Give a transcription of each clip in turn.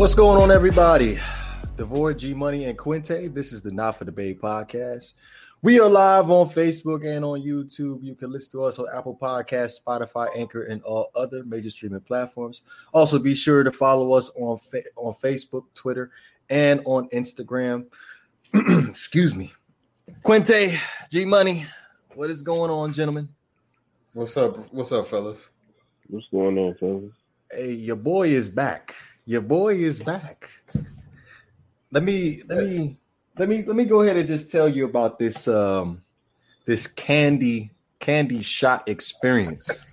What's going on, everybody? Devoid G Money and Quinte. This is the Not for the Bay podcast. We are live on Facebook and on YouTube. You can listen to us on Apple Podcasts, Spotify, Anchor, and all other major streaming platforms. Also, be sure to follow us on fa- on Facebook, Twitter, and on Instagram. Excuse me, Quinte G Money. What is going on, gentlemen? What's up? What's up, fellas? What's going on, fellas? Hey, your boy is back. Your boy is back. Let me let me let me let me go ahead and just tell you about this um this candy candy shot experience.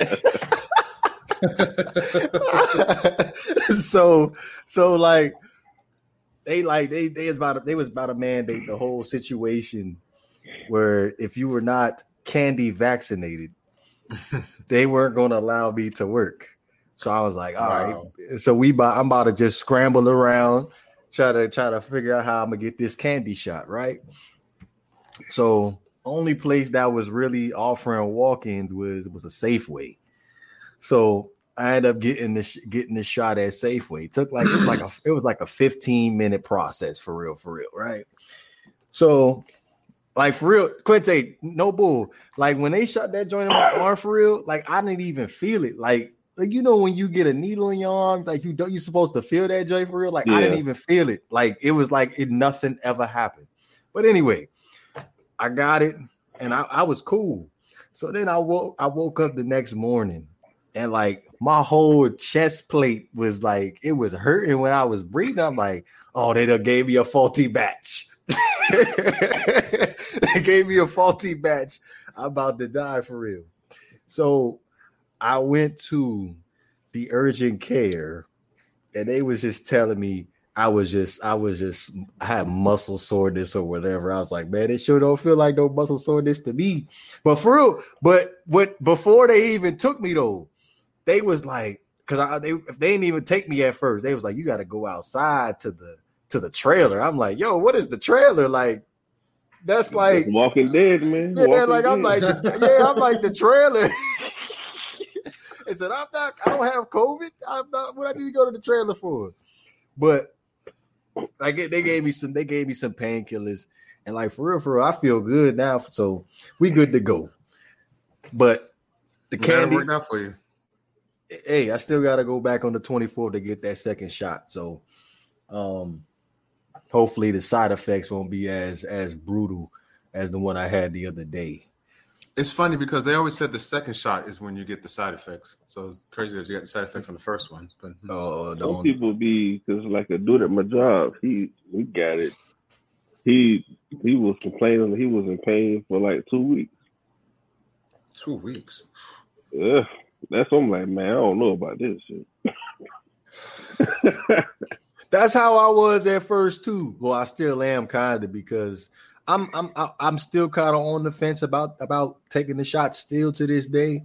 so so like they like they they was about they was about to mandate the whole situation where if you were not candy vaccinated, they weren't going to allow me to work. So I was like, all wow. right. So we about, I'm about to just scramble around, try to try to figure out how I'm gonna get this candy shot, right? So only place that was really offering walk-ins was was a Safeway. So I ended up getting this getting this shot at Safeway. It took like it like a it was like a 15 minute process for real, for real, right? So like for real, Quinte, no bull. Like when they shot that joint in my arm for real, like I didn't even feel it. Like like you know when you get a needle in your arm, like you don't you're supposed to feel that joint for real. Like yeah. I didn't even feel it. Like it was like it nothing ever happened. But anyway, I got it and I, I was cool. So then I woke I woke up the next morning and like my whole chest plate was like it was hurting when I was breathing. I'm like, oh, they done gave me a faulty batch. they gave me a faulty batch. I'm about to die for real. So I went to the urgent care and they was just telling me I was just I was just I had muscle soreness or whatever. I was like, man, it sure don't feel like no muscle soreness to me. But for real, but what before they even took me though, they was like, because I they if they didn't even take me at first, they was like, you got to go outside to the to the trailer. I'm like, yo, what is the trailer like? That's like Walking Dead, man. Yeah, Walking like dead. I'm like, yeah, I'm like the trailer. Said, I'm not, I don't have COVID. I'm not what I need to go to the trailer for. But like they gave me some, they gave me some painkillers. And like for real, for real, I feel good now. So we good to go. But the candy work out for you. hey, I still gotta go back on the 24th to get that second shot. So um hopefully the side effects won't be as as brutal as the one I had the other day. It's funny because they always said the second shot is when you get the side effects. So it's crazy that you got the side effects on the first one. But hmm. Oh, Some don't people be because like a dude at my job, he we got it. He he was complaining he was in pain for like two weeks. two weeks. Yeah, that's what I'm like, man. I don't know about this shit. That's how I was at first too. Well, I still am kind of because I'm I'm I'm still kind of on the fence about about taking the shot still to this day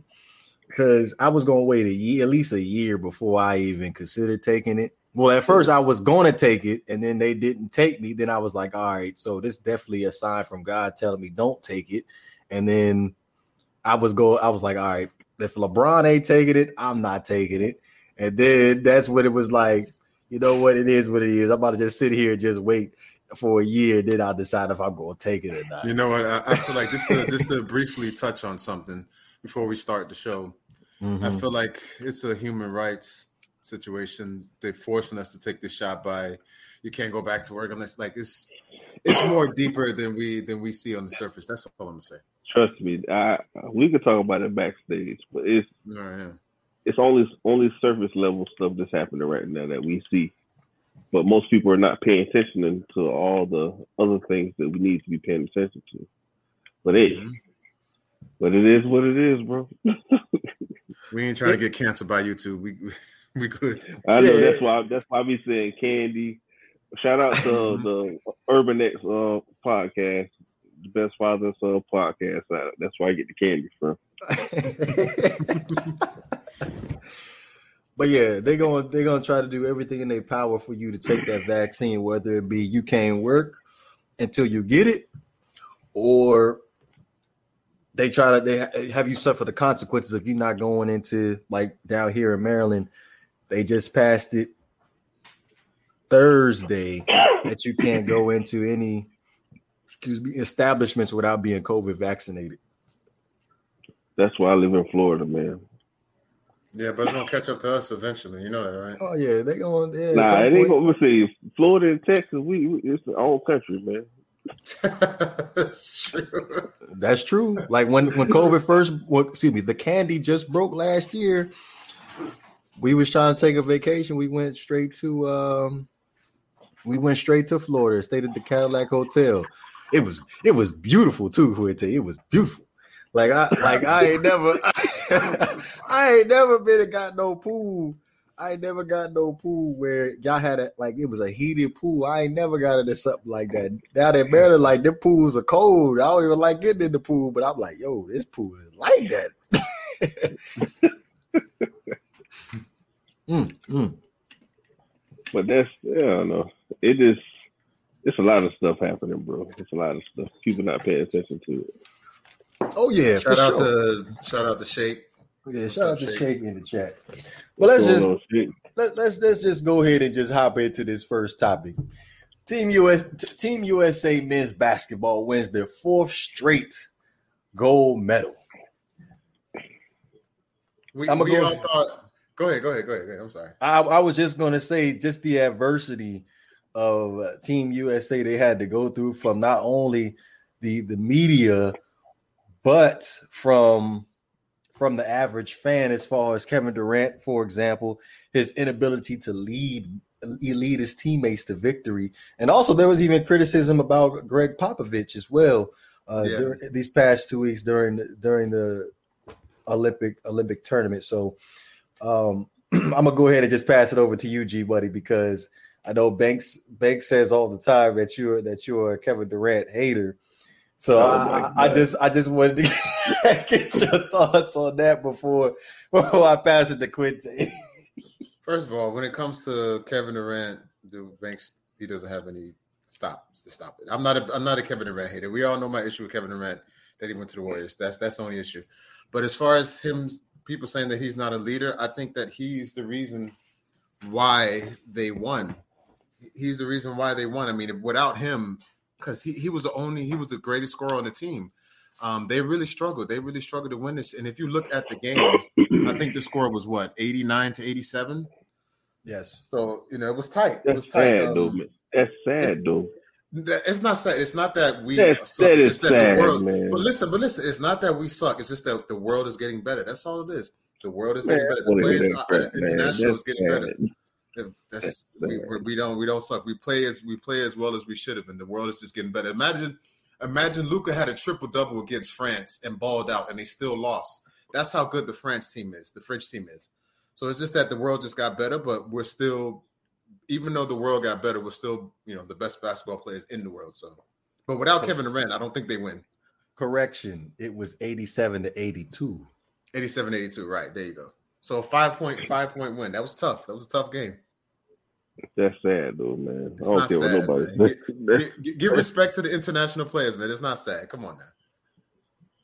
because I was gonna wait a year, at least a year before I even considered taking it. Well, at first I was gonna take it, and then they didn't take me. Then I was like, all right, so this definitely a sign from God telling me don't take it. And then I was go, I was like, all right, if LeBron ain't taking it, I'm not taking it. And then that's what it was like. You know what it is, what it is. I'm about to just sit here and just wait for a year, then I'll decide if I'm going to take it or not. You know what? I, I feel like just to, just to briefly touch on something before we start the show. I Mhm. feel like it's a human rights situation. They're forcing us to take this shot by you can't go back to work unless like it's it's more deeper than we than we see on the surface. That's all I'm gonna say. Trust me, I we could talk about it backstage, but it's All right, yeah. it's only only surface level stuff that's happening right now that we see. But most people are not paying attention to all the other things that we need to be paying attention to. But hey, Mhm. but it is what it is, bro. We ain't trying to get canceled by YouTube. We we good. I know Yeah. that's why that's why I be saying candy. Shout out to the Urban X uh, podcast, the best father and son podcast. That's where I get the candy from. But yeah, they're going they're going to try to do everything in their power for you to take that vaccine, whether it be you can't work until you get it, or they try to they have you suffer the consequences if you're not going into like down here in Maryland. They just passed it Thursday that you can't go into any excuse me establishments without being COVID vaccinated. That's why I live in Florida, man. Yeah, but it's gonna catch up to us eventually. You know that, right? Oh yeah, they going. Yeah, nah, it ain't gonna see Florida and Texas. We, we it's the whole country, man. That's true. That's true. Like when when COVID first, well, excuse me, the candy just broke last year. We was trying to take a vacation. We went straight to um, we went straight to Florida. Stayed at the Cadillac Hotel. It was it was beautiful too. It was beautiful. Like I like I ain't never I ain't never been and got no pool. I ain't never got no pool where y'all had it like it was a heated pool. I ain't never got into something like that. Down in Maryland, like the pools are cold. I don't even like getting in the pool, but I'm like, yo, this pool is like that. mm, mm. But that's yeah, I don't know. It just it's a lot of stuff happening, bro. It's a lot of stuff. People not paying attention to it. Oh yeah, shout out sure. to shout out to Shake. Yeah, What's shout out to Shake in the chat. Well, let's just let, let's let's just go ahead and just hop into this first topic. Team US Team USA men's basketball wins their fourth straight gold medal. We, I'm we all thought. Go ahead, go ahead, go ahead. Go ahead. I'm sorry. I, I was just going to say just the adversity of uh, Team USA they had to go through from not only the the media but from from the average fan as far as Kevin Durant, for example, his inability to lead lead his teammates to victory. And also there was even criticism about Gregg Popovich as well uh, yeah. during these past two weeks during during the Olympic Olympic tournament. So um, I'm gonna go ahead and just pass it over to you, G buddy, because I know Banks Banks says all the time that you're that you're a Kevin Durant hater. So oh I, I, just I just wanted to get your thoughts on that before before I pass it to Quinte. First of all, when it comes to Kevin Durant, the Banks he doesn't have any stops to stop it. I'm not a I'm not a Kevin Durant hater. We all know my issue with Kevin Durant that he went to the Warriors. That's that's the only issue. But as far as him people saying that he's not a leader, I think that he's the reason why they won. He's the reason why they won. I mean, without him, because he, he was the only he was the greatest scorer on the team. Um, they really struggled. They really struggled to win this. And if you look at the game, I think the score was what 89 to 87. Yes. So you know it was tight. That's it was tight. sad, um, though. Man. That's sad, though. It's not sad. It's not that we That's, suck. That it's that sad, the world. Man. But listen, but listen. It's not that we suck. It's just that the world is getting better. That's all it is. The world is getting man, better. The players, uh, international is getting sad. better. That's we, we don't we don't suck. We play as we play as well as we should have, and the world is just getting better. Imagine, imagine Luka had a triple double against France and balled out, and they still lost. That's how good the France team is. The French team is. So it's just that the world just got better, but we're still, even though the world got better, we're still you know the best basketball players in the world. So, but without Kevin Durant, I don't think they win. Correction, it was eighty-seven to eighty-two. 87 82 right there you go so five point five point win that was tough that was a tough game that's sad, though, man. It's I don't care sad, what nobody. Give, give, give respect to the international players, man. It's not sad. Come on now.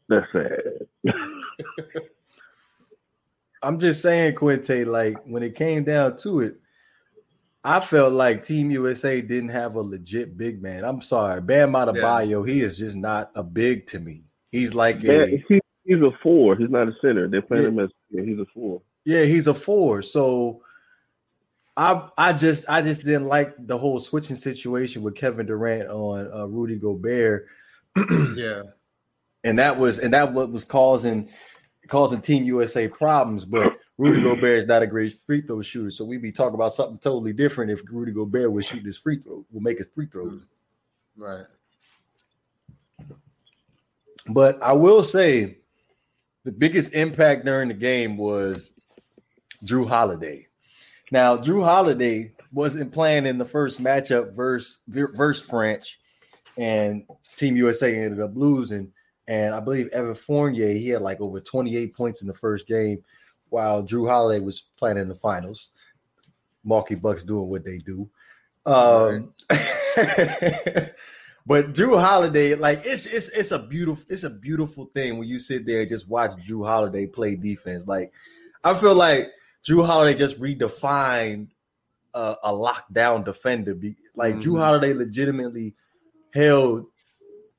That's sad. I'm just saying, Quinte. Like when it came down to it, I felt like Team USA didn't have a legit big man. I'm sorry, Bam Adebayo. Yeah. He is just not a big to me. He's like a. he's a four. He's not a center. They're playing yeah. him as yeah, he's a four. Yeah, he's a four. So I I just I just didn't like the whole switching situation with Kevin Durant on uh, Rudy Gobert. yeah, and that was and that what was causing causing Team USA problems. But Rudy Gobert is not a great free throw shooter, so we'd be talking about something totally different if Rudy Gobert was shooting his free throw, will make his free throws. Right. But I will say, the biggest impact during the game was Jrue Holiday. Now, Jrue Holiday wasn't playing in the first matchup versus versus French, and Team USA ended up losing. And I believe Evan Fournier he had like over 28 points in the first game, while Jrue Holiday was playing in the finals. Milwaukee Bucks doing what they do. Um, but Jrue Holiday, like it's it's it's a beautiful it's a beautiful thing when you sit there and just watch Jrue Holiday play defense. Like I feel like Jrue Holiday just redefined a, a lockdown defender. Like Jrue Mhm. Holiday legitimately held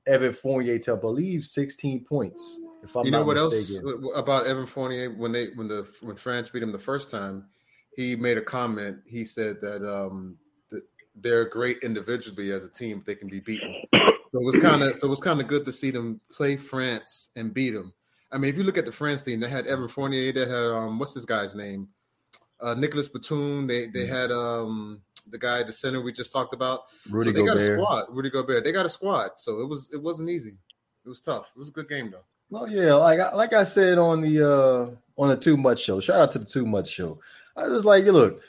Evan Fournier to I believe 16 points. If I'm you know what mistaken. else about Evan Fournier when they when the when France beat him the first time, he made a comment. He said that um that they're great individually as a team. They can be beaten. So it was kind of so it was kind of good to see them play France and beat them. I mean, if you look at the France team, they had Evan Fournier. They had um what's this guy's name? Uh, Nicolas Batum. They they had um the guy at the center we just talked about. Rudy so they got a Gobert. squad. Rudy Gobert. They got a squad. So it was it wasn't easy. It was tough. It was a good game though. Well, yeah, like I, like I said on the uh on the Too Much Show. Shout out to the Too Much Show. I was like, you look,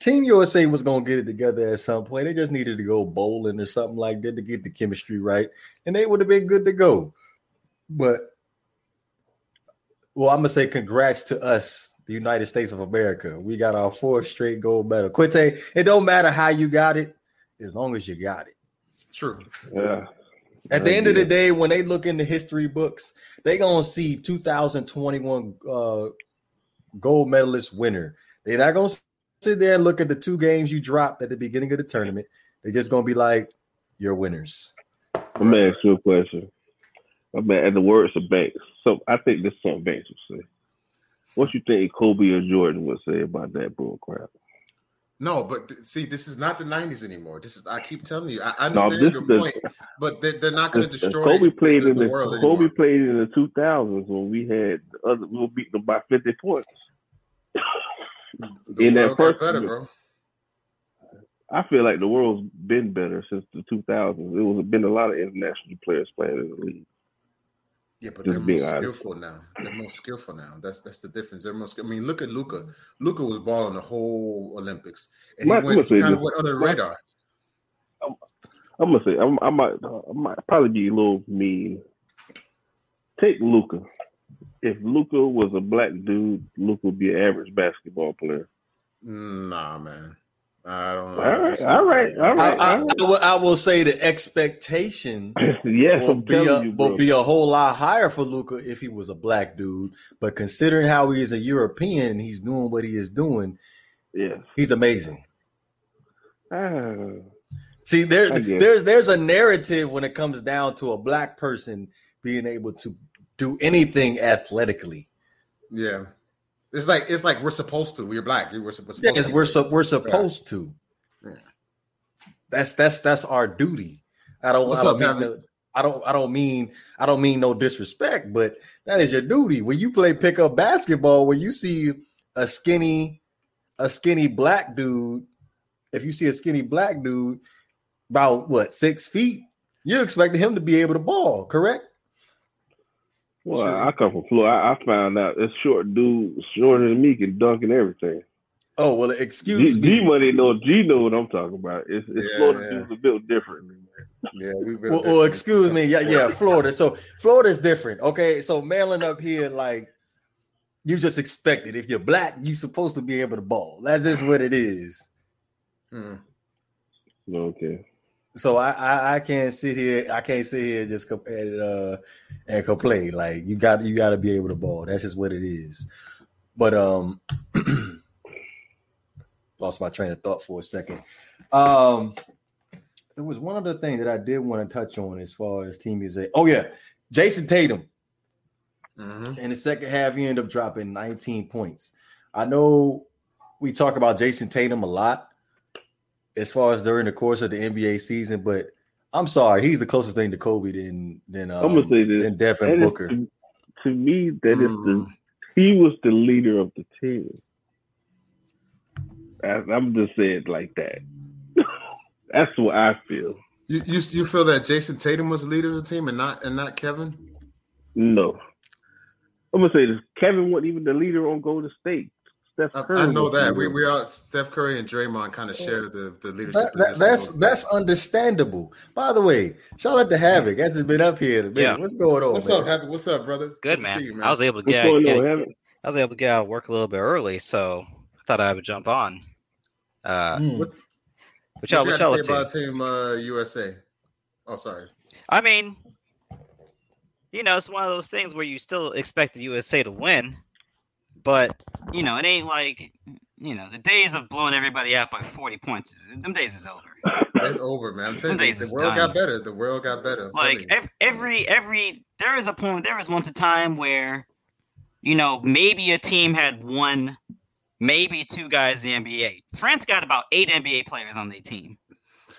Team USA was gonna get it together at some point. They just needed to go bowling or something like that to get the chemistry right, and they would have been good to go. But well, I'm gonna say congrats to us, the United States of America. We got our fourth straight gold medal. Quinte, it don't matter how you got it, as long as you got it. True. Yeah. At the end of the day, when they look in the history books, they gonna see 2021 uh, gold medalist winner. They're not gonna sit there and look at the two games you dropped at the beginning of the tournament. They're just gonna be like, "You're winners." Let me ask you a question. I mean, and the words of Banks, so I think this is something Banks would say. What you think Kobe or Jordan would say about that bull crap? No, but th- see, this is not the '90s anymore. This is I keep telling you. I I No, understand this your the- point, but they, they're not going to destroy. Kobe played the, in the, world Kobe anymore. played in the 2000s when we had the other We will beat them by 50 points. The in that first- better, bro. I feel like the world's been better since the 2000s. It was been a lot of international players playing in the league. Yeah, but they're more skillful now. They're more skillful now. That's that's the difference. They're more. skill- I mean, look at Luka. Luka was balling the whole Olympics, and he went I'm gonna say kind of went under the radar. I'm gonna say I'm, I might I might probably be a little mean. Take Luka. If Luka was a black dude, Luka would be an average basketball player. Nah, man. I don't. Know. All right, all right, all I, right. I, all I will, I will say the expectation right. yes, will be, a, you, will be a whole lot higher for Luka if he was a black dude. But considering how he is a European and he's doing what he is doing, yes. he's amazing. Ah, See, there's I get it. there's there's a narrative when it comes down to a black person being able to do anything athletically. Yeah, it's like it's like we're supposed to. We're black. We're supposed. Yes, to. we're so, we're supposed to. Yeah. That's that's that's our duty. I don't. What's I don't up, mean no, I don't. I don't mean. I don't mean no disrespect, but that is your duty. When you play pickup basketball, when you see a skinny, a skinny black dude, if you see a skinny black dude about what six feet, you expect him to be able to ball, correct? Well, Sure. I come from Florida. I, I found out this short dude, shorter than me, can dunk and everything. Oh well, excuse G me. G money know G know what I'm talking about. It's, it's Yeah, Florida yeah. dudes are built differently, man. Yeah, we. Well, well, excuse me. Yeah, yeah, Florida. So Florida's different. Okay, so Maryland up here, like you just expect it. If you're black, you're supposed to be able to ball. That's just what it is. Hmm. Okay. So I, I I can't sit here. I can't sit here just and uh and complain. Like you got you got to be able to ball. That's just what it is. But um, lost my train of thought for a second. Um, there was one other thing that I did want to touch on as far as Team music. Oh yeah, Jayson Tatum. Mhm. In the second half, he ended up dropping 19 points. I know we talk about Jayson Tatum a lot as far as during the course of the NBA season, but I'm sorry, he's the closest thing to Kobe than than um, I'm gonna say this. than Devin That is Booker. to, to me, that is Mm. the he was the leader of the team. I, I'm just saying it like that. That's what I feel. You, you you feel that Jayson Tatum was the leader of the team and not and not Kevin? No, I'm gonna say this. Kevin wasn't even the leader on Golden State. Steph I, Curry. I know that we leader. we are Steph Curry and Draymond kind of share the the leadership. That- that- that's that's understandable. By the way, shout out to Havoc. Hasn't been up here in a minute. Yeah. What's going on? What's man? up, Happy? What's up, brother? Good to man. see you, I was able to get, get on, Evan? I was able to get out of work a little bit early, so I thought I would jump on. Uh, Hmm. what What y'all, you what y'all to up say about to? Team uh, USA? Oh, sorry. I mean, you know, it's one of those things where you still expect the USA to win, but you know, it ain't like you know, the days of blowing everybody out by 40 points, them days is over. It's over, man. I'm telling you, the world done. got better. The world got better. I'm Like ev- every every there is a point there was once a time where you know maybe a team had one maybe two guys in the NBA. France got about eight NBA players on their team,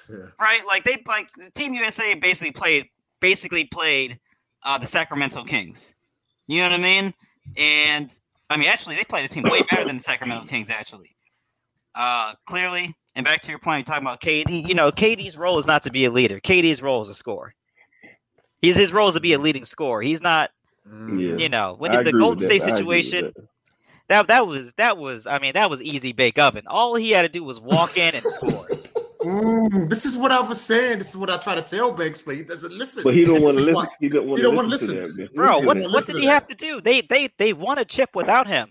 Yeah. right? Like they like the Team USA basically played basically played uh, the Sacramento Kings. You know what I mean? And I mean actually they played a team way better than the Sacramento Kings actually. Uh, clearly, and back to your point, you're talking about KD. You know, KD's role is not to be a leader. KD's role is a scorer. He's his role is to be a leading scorer. He's not, Mm. Yeah. you know, when I the Golden State that. I agree with situation that. that that was that was I mean that was easy bake oven. All he had to do was walk in and score. Mm, this is what I was saying. This is what I try to tell Banks, but he doesn't listen. But he don't want to listen. why- He don't want to listen listen. that. Bro, He what didn't what did to he that. have to do? They they they won a chip without him.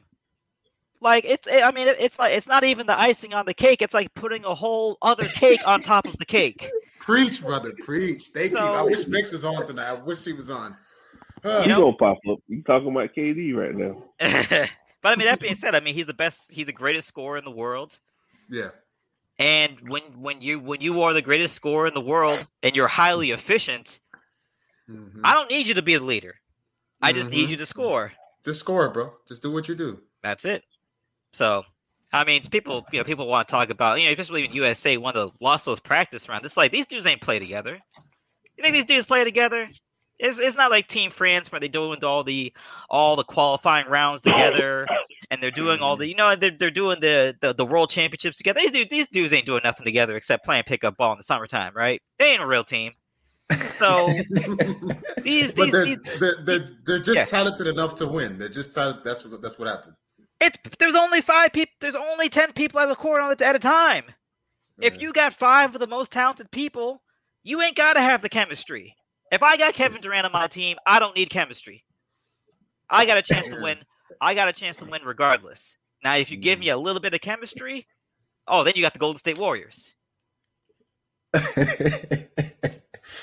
Like it's I mean it's like it's not even the icing on the cake. It's like putting a whole other cake on top of the cake. Preach, brother, preach. Thank you. I wish Banks was on tonight. I wish he was on. Uh, He You know- gonna pop up. You talking about KD right now? but I mean that being said, I mean he's the best. He's the greatest scorer in the world. yeah. And when when you when you are the greatest scorer in the world and you're highly efficient, Mhm. I don't need you to be the leader. I just need Mhm. you to score. Just score, bro. Just do what you do. That's it. So, I mean, people you know people want to talk about you know especially in USA one of the lost those practice rounds. It's like these dudes ain't play together. You think these dudes play together? It's, it's not like Team France where they do all the all the qualifying rounds together and they're doing all mm-hmm. the you know they're, they're doing the, the the world championships together. These dudes these dudes ain't doing nothing together except playing pickup ball in the summertime, right? They ain't a real team. So these but these, they're, these they're, they're, they're just Yeah. talented enough to win. They're just talented. That's what that's what happened. it's there's only five people. There's only ten people on the court on the, at a time. If you got five of the most talented people, you ain't got to have the chemistry. If I got Kevin Durant on my team, I don't need chemistry. I got a chance to win. I got a chance to win regardless. Now, if you give mm. me a little bit of chemistry, oh, then you got the Golden State Warriors.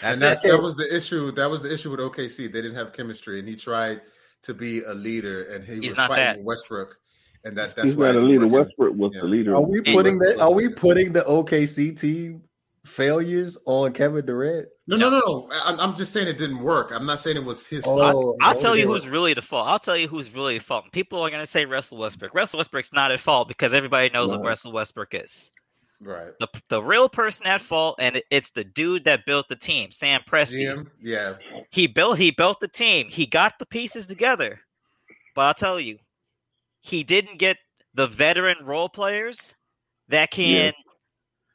And that's it. that was the issue. That was the issue with OKC. They didn't have chemistry, and he tried to be a leader, and he He's was not fighting that. Westbrook, and that that's He's why not a leader. Westbrook was Yeah. the leader. Are we putting that? Westbrook, Are we putting the OKC team failures on Kevin Durant? No, no, no, no. I'm, I'm just saying it didn't work. I'm not saying it was his Oh, fault. I'll tell you who's really the fault. I'll tell you who's really the fault. People are gonna say Russell Westbrook. Russell Westbrook's not at fault because everybody knows what Russell Westbrook is. Right. The the real person at fault, and it- it's the dude that built the team, Sam Presti. GM, yeah. He built he built the team. He got the pieces together. But I'll tell you, he didn't get the veteran role players that can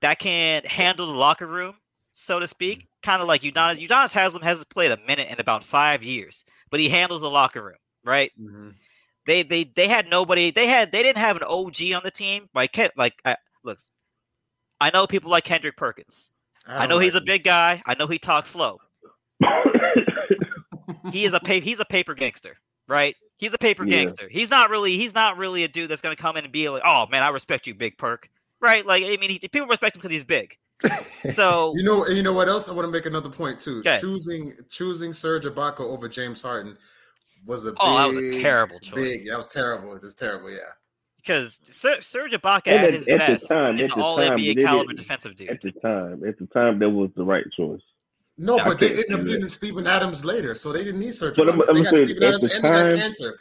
that can handle the locker room, so to speak. Kind of like Udonis. Udonis Haslam hasn't played a minute in about five years, but he handles the locker room, right? Mhm. They they they had nobody. They had they didn't have an OG on the team. Like Ken- like I, look, I know people like Kendrick Perkins. I, know don't he's a big guy. I know he talks slow. he is a pa- he's a paper gangster, right? He's a paper Yeah. gangster. He's not really he's not really a dude that's gonna come in and be like, oh man, I respect you, Big Perk, right? Like I mean, he, people respect him because he's big. So You know, and you know what else? I want to make another point too. Okay. Choosing choosing Serge Ibaka over James Harden was a Oh, that big, was a terrible choice. Big, that was terrible. It was terrible. Yeah. because Ser- Serge Ibaka And at at- his at the best time- is at an all time, NBA caliber defensive dude. at the time, at the time, that was the right choice. No, Yeah, but they ended up getting Steven Adams later, so they didn't need Serge. But I'm- I'm they got saying Steven at Adams the and they got time-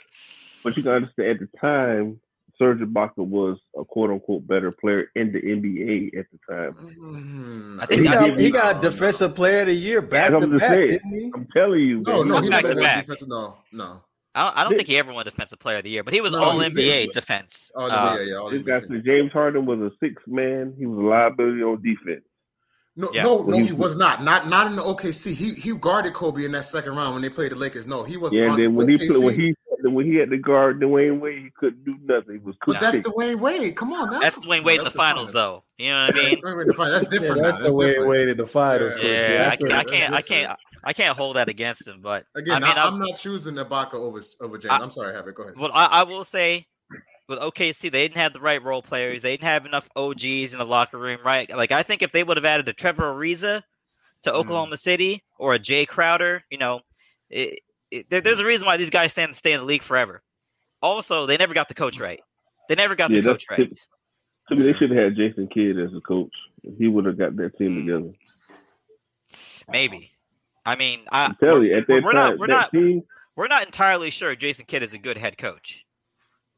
But you can understand at the time, Serge Ibaka was a quote unquote better player in the NBA at the time. Mhm. I think He I got, think- he got No, defensive player of the year back I'm to back, saying. didn't he? I'm telling you, No, no, he he back to never better. won back. defensive. No, no. I don't, I don't They- think he ever won defensive player of the year, but he was No, all he- NBA he- defense. Oh, Uh, yeah, yeah. All This NBA guy James Harden was a six man. He was a liability on defense. No, Yeah. no, no, he- he was not. Not not in the OKC. He he guarded Kobe in that second round when they played the Lakers. No, he was Yeah, on then when he played, when he when he had to guard Dwyane Wade, he couldn't do nothing. He was but cooked. that's Dwyane Wade. Come on, now. That's Come Dwyane on, Wade in the that's finals, though. You know what I mean? That's Dwyane Wade in the finals. That's Yeah, different. that's now. the way different. it the finals. Yeah. Quincy. Yeah, I, can't- a- I can't, I can't, I can't hold that against him. But Again, I mean, I, I'm- am not choosing Ibaka over over James. I- I'm sorry, have it. Go ahead. Well, I, I will say with OKC, they didn't have the right role players. They didn't have enough OGs in the locker room, right? Like I think if they would have added a Trevor Ariza to hmm. Oklahoma City or a Jae Crowder, you know, it, it, there, there's a reason why these guys stand stay in the league forever. Also, they never got the coach right. They never got Yeah, the coach right. To me, they should have had Jason Kidd as a coach. He would have got that team mm. together. Maybe. I mean, I, telling you, at that we're time, not- we're not- team, we're not entirely sure Jason Kidd is a good head coach.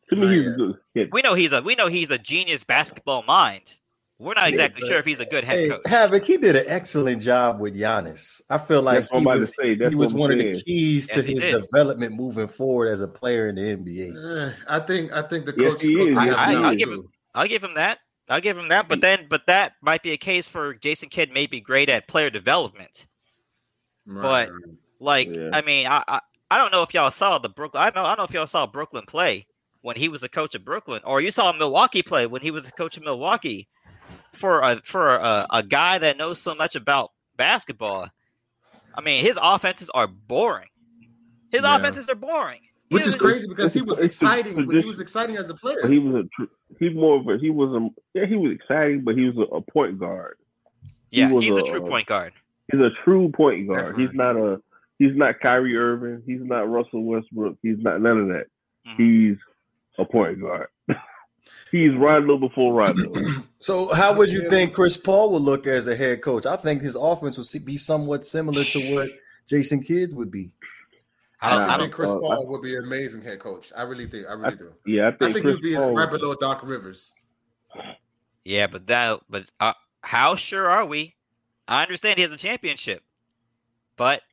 to me, he's a good kid. We know he's a we know he's a genius basketball mind. We're not Yeah, exactly but- sure if he's a good head Hey, coach. Havoc, he did an excellent job with Giannis. I feel like That's he about to was, say. That's he was what I'm one of the keys to Yes, he his did. development moving forward as a player in the NBA. Eh, I think I think the Yes, coach he supposed is. to Yes, have he give him- I'll give him that. I'll give him that. But then but that might be a case for Jason Kidd may be great at player development. Right, But- Like Yeah. I mean, I, I I don't know if y'all saw the Brooklyn. I don't, I don't know if y'all saw Brooklyn play when he was a coach of Brooklyn, or you saw Milwaukee play when he was a coach of Milwaukee. For a for a, a guy that knows so much about basketball, I mean, his offenses are boring. His Yeah. offenses are boring. He Which is crazy because he was It's a exciting. He was exciting as a player. He was a tr- he's more of a he was a yeah he was exciting, but he was a, a point guard. Yeah, was he's a a- true point guard. He's a true point guard. He's not a he's not Kyrie Irving. He's not Russell Westbrook. He's not none of that. Mhm. He's a point guard. he's Rondo before Rondo. So, how would you think Chris Paul would look as a head coach? I think his offense would be somewhat similar to what Jason Kidd's would be. I I I think Chris uh, Paul would be an amazing head coach. I really think. I really do. Yeah, I I think, think Chris he'd be Paul, right below Doc Rivers. yeah, but that, but uh, how sure are we? I understand he has a championship, but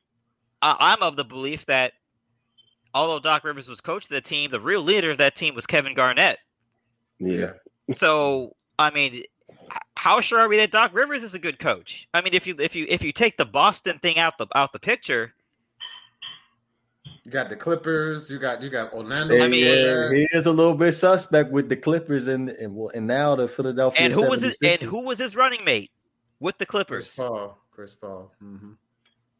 I, I'm of the belief that although Doc Rivers was coach of the team, the real leader of that team was Kevin Garnett. Yeah. So I mean, how sure are we that Doc Rivers is a good coach? I mean, if you if you if you take the Boston thing out the out the picture, You got the Clippers. You got you got Orlando. I mean- yeah, he is a little bit suspect with the Clippers and and, well, and now the Philadelphia. and who was his and who was his running mate with the Clippers? Chris Clippers? Paul. Chris Paul. hmm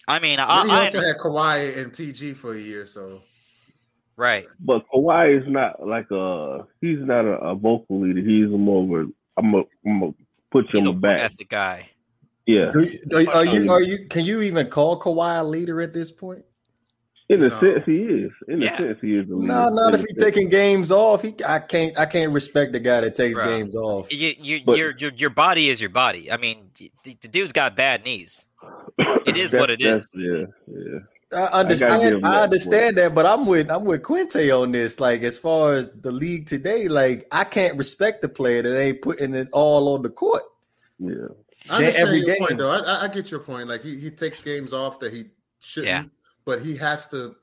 I mean, he I, I also had Kawhi and PG for a year. So right. But Kawhi is not like a he's not a, a vocal leader. He's more of a I'm a I'm a put you He's on the work back. ethic guy. Yeah. Do you- Are, are you um, are you can you even call Kawhi a leader at this point? In a No. sense he is. In Yeah. a sense he is a leader. No, not In if he's taking games off. He I can't I can't respect the guy that takes Bro. games off. You, you, But- your, your, your body is your body. I mean, the, the dude's got bad knees. It is what it is. Yeah, yeah. I understand. him I, that, understand that, but I'm with I'm with Quinte on this. Like as far as the league today, like I can't respect the player that ain't putting it all on the court. Yeah. I understand every your game. point, though. I, I- I get your point. Like he, he takes games off that he shouldn't, Yeah. but he has to.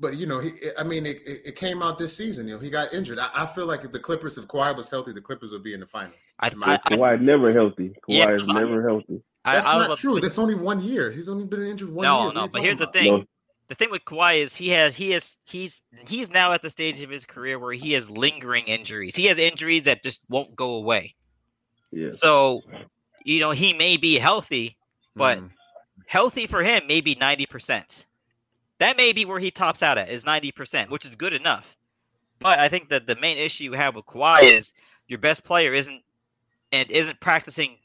But you know, he. I mean, it, it, it came out this season. You know, he got injured. I, I feel like if the Clippers, if Kawhi was healthy, the Clippers would be in the finals. I, I, opinion. I, Kawhi never healthy. Kawhi Yeah, is never healthy. I, That's I was not about true. say- That's only one year. He's only been injured one year. No, no, but here's the thing. No, The thing with Kawhi is he has he is he's he's now at the stage of his career where he has lingering injuries. He has injuries that just won't go away. yeah. So, you know, he may be healthy, but Mhm. healthy for him may be 90%. That may be where he tops out at is 90%, which is good enough. But I think that the main issue you have with Kawhi is your best player isn't and isn't practicing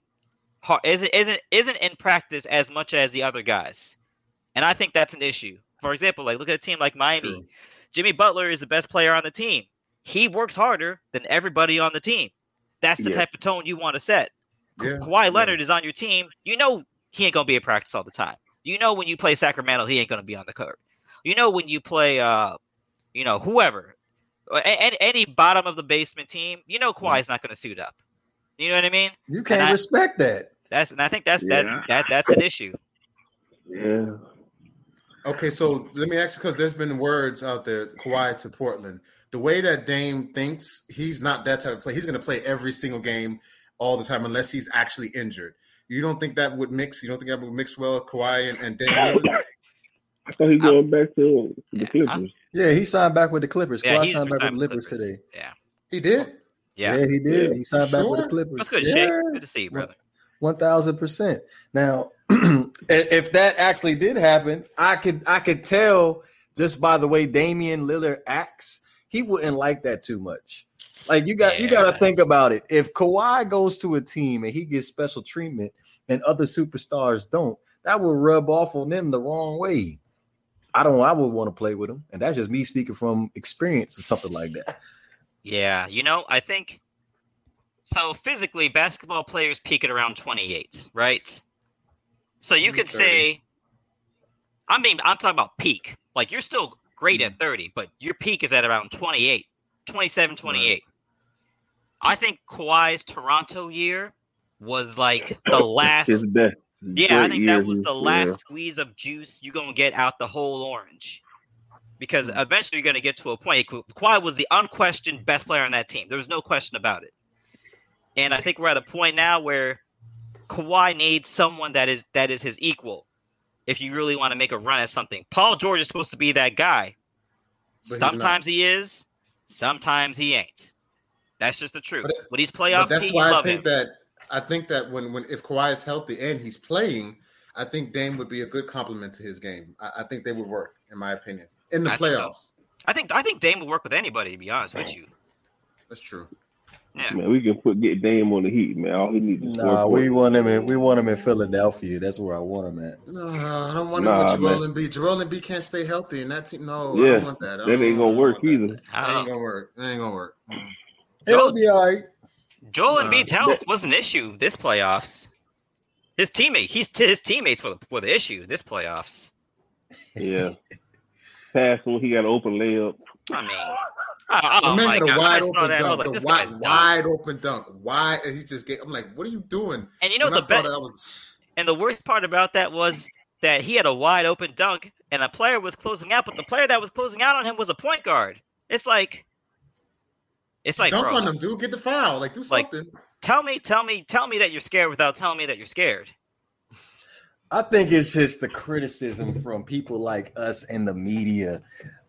hard isn't isn't isn't in practice as much as the other guys. And I think that's an issue. For example, like look at a team like Miami. True. Jimmy Butler is the best player on the team. He works harder than everybody on the team. That's the Yeah. type of tone you want to set. Yeah, Kawhi yeah. Leonard is on your team. You know he ain't gonna be in practice all the time. You know when you play Sacramento, he ain't gonna be on the court. You know when you play, uh, you know whoever, any, any bottom of the basement team, you know Kawhi's not gonna suit up. You know what I mean? You can't I- respect that. That's and I think that's Yeah. that that that's an issue. Yeah. Okay, so let me ask you because there's been words out there, Kawhi to Portland. The way that Dame thinks, he's not that type of player. He's going to play every single game all the time unless he's actually injured. You don't think that would mix? You don't think that would mix well, Kawhi and, and Dame? I thought he going back to the Yeah, Clippers. Yeah, he signed back with the Clippers. Yeah, Kawhi signed back with the with Clippers today. Yeah, He did. yeah. he did. Yeah. He signed back with the Clippers. That's good, yeah. Shake. Good to see you, brother. One thousand percent. Now, if that actually did happen, I could I could tell just by the way Damian Lillard acts, he wouldn't like that too much. Like you got you got to think about it. If Kawhi goes to a team and he gets special treatment and other superstars don't, that will rub off on them the wrong way. I don't. I would want to play with him, and that's just me speaking from experience or something like that. Yeah, you know, I think so physically, basketball players peak at around 28, right? So you could 30. say, I mean, I'm talking about peak. Like you're still great Mm. at 30, but your peak is at around 28, 27, 28. I think Kawhi's Toronto year was like the last. Yeah, I think that was the yeah. last squeeze of juice you're gonna get out the whole orange. Because Hmm. eventually you're gonna get to a point. Ka- Kawhi was the unquestioned best player on that team. There was no question about it. And I think we're at a point now where Kawhi needs someone that is that is his equal. If you really want to make a run at something, Paul George is supposed to be that guy. But sometimes he is, sometimes he ain't. That's just the truth. But When he's playoff, But that's you why I think him. that I think that when when if Kawhi is healthy and he's playing, I think Dame would be a good complement to his game. I, I think they would work, in my opinion, in the I think so. playoffs. I think I think Dame will work with anybody. To be honest with oh. you, That's true. Yeah. Man, we can put get Dame on the heat, man. All he needs is Nah, we want him in. We want him in Philadelphia. That's where I want him at. No, I don't want Nah, him with Joel man. Embiid. Joel Embiid can't stay healthy, and that team. No, I Yeah, don't want that. I That don't- ain't gonna work that. either. That ain't gonna work. That ain't gonna work. Mm. It'll be all right. Joel Nah. Embiid's health was an issue this playoffs. His teammate, he's his teammates were the, were the issue this playoffs. Yeah. Pass when he got an open layup. I mean, oh, oh Remember my the god, wide open that. Dunk, like, the wide, wide open dunk. Wide, and he just gave. I'm like, what are you doing? And you know when the best. that, I was. and the worst part about that was that he had a wide open dunk, and a player was closing out, but the player that was closing out on him was a point guard. It's like, it's like, dunk bro, on them, dude. Get the foul. Like, do Like- something. tell me, tell me, tell me that you're scared without telling me that you're scared. I think it's just the criticism from people like us and the media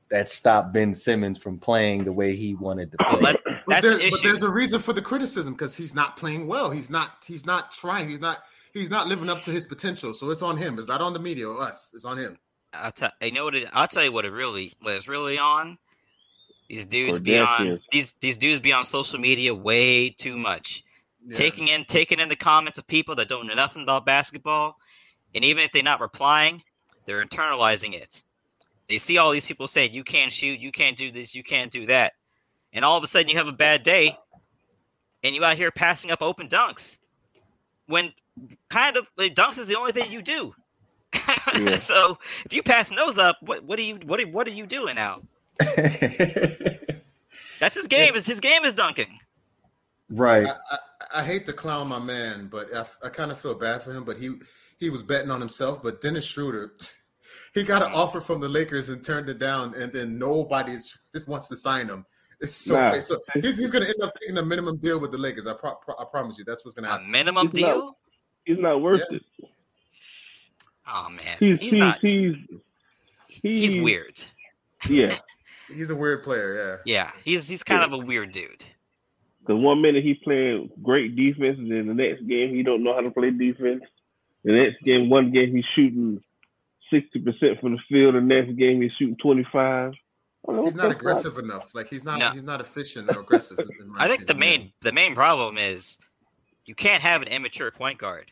that stopped Ben Simmons from playing the way he wanted to Well, play. that, But, there- an but there's a reason for the criticism because he's not playing well. He's not. He's not trying. He's not. He's not living up to his potential. So it's on him. It's not on the media or us. It's on him. I'll tell you know what it, I'll tell you what it really what it's really on. These dudes be on these these dudes be on social media way too much. Yeah. Taking in taking in the comments of people that don't know nothing about basketball, and even if they're not replying, they're internalizing it. They see all these people saying you can't shoot, you can't do this, you can't do that, and all of a sudden you have a bad day, and you out here passing up open dunks, when kind of like, dunks is the only thing you do. Yeah. so if you pass those up, what what are you what are, what are you doing now? That's his game. Is his game is dunking. right. I, I, I hate to clown my man, but I, I kind of feel bad for him. But he he was betting on himself. But Dennis Schroeder, he got an offer from the Lakers and turned it down, and then nobody just wants to sign him. It's so Nah. crazy. So he's, he's going to end up taking a minimum deal with the Lakers. I pro, pro- I promise you, that's what's going to happen. A minimum He's not- deal? He's not worth Yeah. it. Oh man, He's he's he's not. he's, He's he's weird. Yeah. He's a weird player. Yeah. Yeah, he's he's kind of a weird dude. Because one minute he's playing great defense, and then the next game he don't know how to play defense. The next game, one game he's shooting sixty percent from the field. The next game he's shooting twenty five. He's not aggressive enough. Like he's not. No. He's not efficient or aggressive. in my I think the main the main problem is you can't have an immature point guard,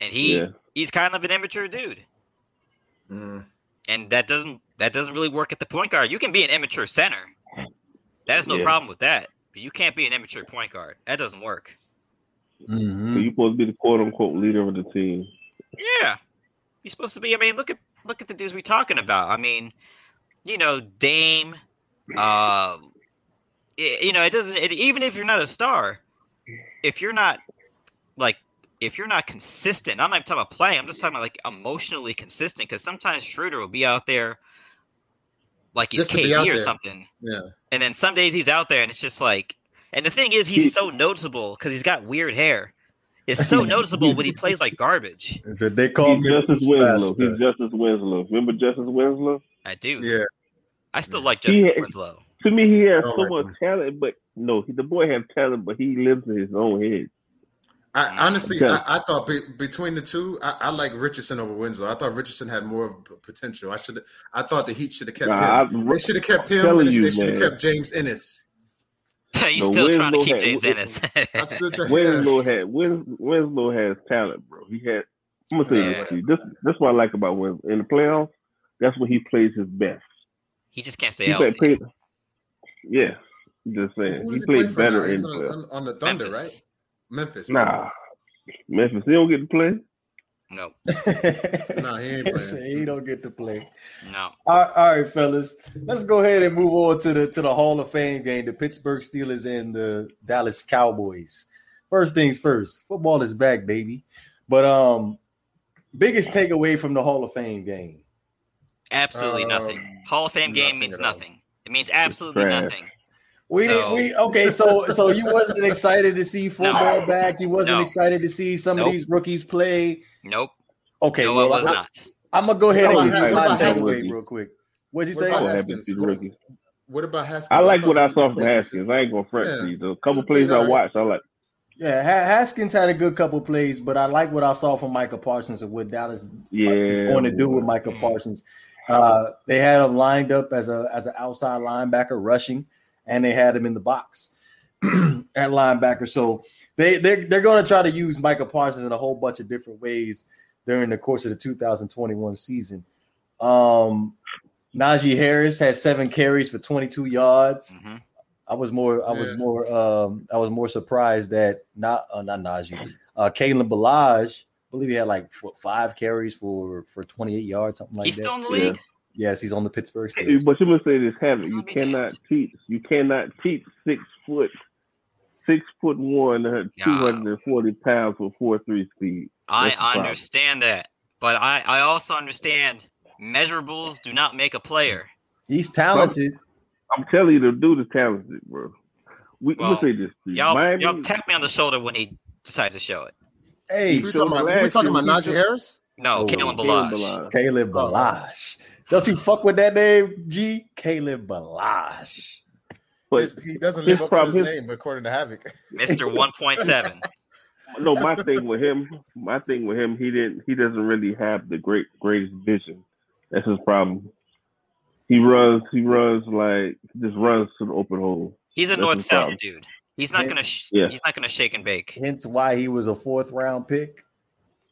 and he Yeah. he's kind of an immature dude, Mm. and that doesn't that doesn't really work at the point guard. You can be an immature center. That is no Yeah. problem with that, but you can't be an immature point guard. That doesn't work. So Mhm. you're supposed to be the quote unquote leader of the team. Yeah, he's supposed to be. I mean, look at look at the dudes we're talking about. I mean, you know, Dame. Uh, y- you know, it doesn't. It, even if you're not a star, if you're not like if you're not consistent, I'm not even talking about playing. I'm just talking about like emotionally consistent. Because sometimes Schroeder will be out there like he's Just to be out KD or there. something, Yeah. and then some days he's out there and it's just like. And the thing is, he's so noticeable because he's got weird hair. It's so noticeable when he plays like garbage. So they call He's me Justice Winslow. He's Justice Winslow. Remember Justice Winslow? I do. Yeah. I still like Justice had- Winslow. To me, he has so like much him. talent, but no, he, the boy has talent, but he lives in his own head. I honestly, Okay. I, I thought be, between the two, I, I like Richardson over Winslow. I thought Richardson had more of potential. I should. I thought the Heat should have kept Nah, him. I- They should have kept him. and you, they should have kept James Ennis. you No, still trying to Winslow keep had- James I'm still trying. Winslow had Wins, Winslow has talent, bro. He had. I'm gonna tell you Yeah. this, this. That's what I like about Winslow in the playoffs. That's when he plays his best. he just can't stay He healthy. played, played, yeah, Just saying, Who he does he play played for better in. on, on, on the Thunder, Memphis. right? Memphis. Nah, Memphis. He don't get to play. No, no, he ain't playing. he don't get to play. no. All right, all right, fellas. Let's go ahead and move on to the to the Hall of Fame game. The Pittsburgh Steelers and the Dallas Cowboys. First things first, football is back, baby. But um, biggest takeaway from the Hall of Fame game. Absolutely Um, nothing. Hall of Fame game nothing means nothing. It means absolutely nothing. We No. didn't. We okay. So so you wasn't excited to see football No. back. You wasn't No. excited to see some of these rookies play. Nope. Okay, no, well, I was I, not. am gonna go ahead and give you my about takeaway real quick. What'd you What say? What Haskins? happened to the What- about Haskins? I like thought what I saw from. Haskins. I ain't gonna front Yeah. to you. A couple plays played I watched, I like. Yeah, Haskins had a good couple plays, but I like what I saw from Micah Parsons and what Dallas Yeah, is going to do with boy. Micah Parsons. Uh, they had him lined up as a as an outside linebacker rushing, and they had him in the box at linebacker. So they they're, they're going to try to use Michael Parsons in a whole bunch of different ways during the course of the 2021 season. Um, Najee Harris had seven carries for 22 yards. Mhm. I was more I was more um I was more surprised that not uh, not Najee. Uh Kalen Ballage, I believe he had like what, five carries for for 28 yards, something like He's that. He's still in the Yeah. League. yes, he's on the Pittsburgh Hey, Steelers. But you must say this, Havoc. You cannot teach. You cannot teach six foot, six foot one, uh, two hundred and forty pounds with four three speed. I That's the problem. understand that, but I I also understand measurables do not make a player. He's talented. I'm telling you, the dude is talented, bro. We Well, let's say this. to you. Y'all Miami, y'all tap me on the shoulder when he decides to show it. Hey, we're talking about, we last talking about he Najee Harris? No, Oh, Caleb Ballage. Ballage. Caleb Oh. Ballage. Don't you fuck with that name, G? Caleb Ballage. But His- he doesn't live up to his his- name, according to Havoc. Mister One Point Seven. no, my thing with him, my thing with him, he didn't. He doesn't really have the great greatest vision. That's his problem. He runs. He runs like just runs to the open hole. He's a That's North his South problem. dude. He's not gonna. Sh- Yeah. He's not gonna shake and bake. Hence why he was a fourth round pick.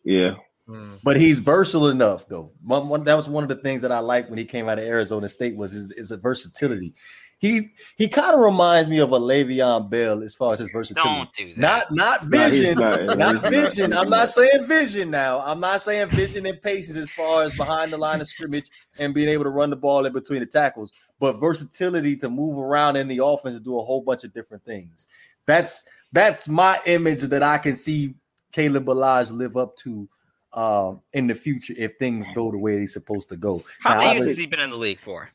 Yeah, Hmm. But he's versatile enough, though. One, one, that was one of the things that I liked when he came out of Arizona State was his, his versatility. He he kind of reminds me of a Le'Veon Bell as far as his versatility. Don't do that. Not not Nah, he's vision, not. not He's not. vision. I'm not saying vision now. I'm not saying vision and patience as far as behind the line of scrimmage and being able to run the ball in between the tackles, but versatility to move around in the offense and do a whole bunch of different things. That's that's my image that I can see Caleb Ballage live up to um, in the future if things go the way they're supposed to go. How Now, many years has he been in the league for?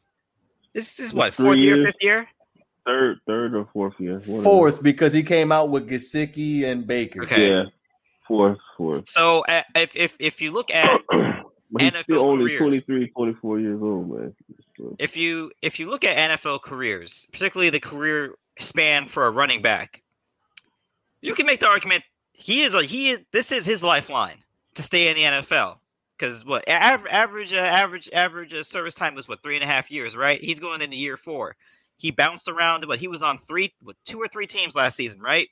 This is what fourth year, fifth year. third, third or fourth year. one of Fourth because he came out with Gesicki and Baker. Okay. Yeah, fourth, fourth. So uh, if if if you look at but he's NFL still only careers. 23, 24 years old, man. If you if you look at NFL careers, particularly the career span for a running back, you can make the argument he is a he is this is his lifeline to stay in the NFL because what average average uh, average average uh, service time was what three and a half years, right? He's going into year four. He bounced around, but he was on three, what, two or three teams last season, right?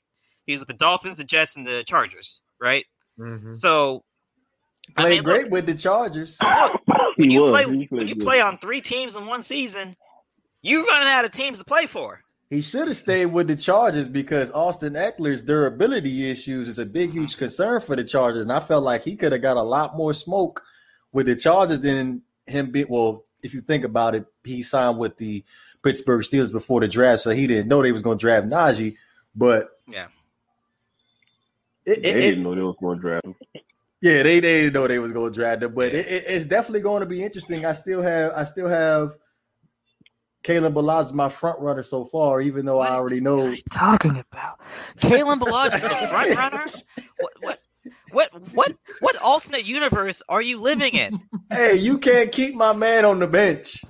He was with the Dolphins, the Jets, and the Chargers, right? Mhm. So I Played mean, look, great with the Chargers. look, when you was. play when you good. play on three teams in one season, you're running out of teams to play for. He should have stayed with the Chargers because Austin Ekeler's durability issues is a big, huge concern for the Chargers. And I felt like he could have got a lot more smoke with the Chargers than him be well, if you think about it, he signed with the Pittsburgh Steelers before the draft, so he didn't know they was gonna draft Najee. But Yeah. it, They it- it- didn't know they was going to draft him. yeah, they, they didn't know they was gonna draft him, but Yeah. it, it- it's definitely going to be interesting. I still have I still have Kalen Ballage as my front runner so far, even though I already know What are you talking about? Kalen Ballage is the front runner. What what what what what alternate universe are you living in? Hey, you can't keep my man on the bench.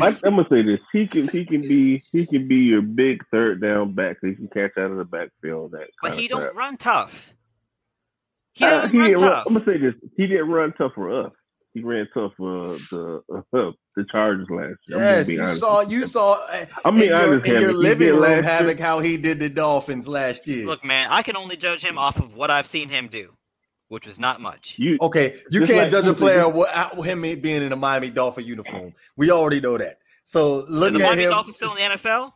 I, I'm gonna say this: he can, he can be, he can be your big third down back. He can catch out of the backfield. That, But he don't crap. run tough. He Uh, doesn't he run didn't run- tough. I'm gonna say this: he didn't run tough for us. He ran tough for the uh, the Chargers last year. I'm yes, you saw you saw uh, I mean, in your, honest, in your living did room last year. havoc how he did the Dolphins last year. Look, man, I can only judge him off of what I've seen him do, which was not much. You, Okay, you can't like judge a player without him being in a Miami Dolphin uniform. We already know that. So Is look the at Miami him. Dolphins still in the NFL?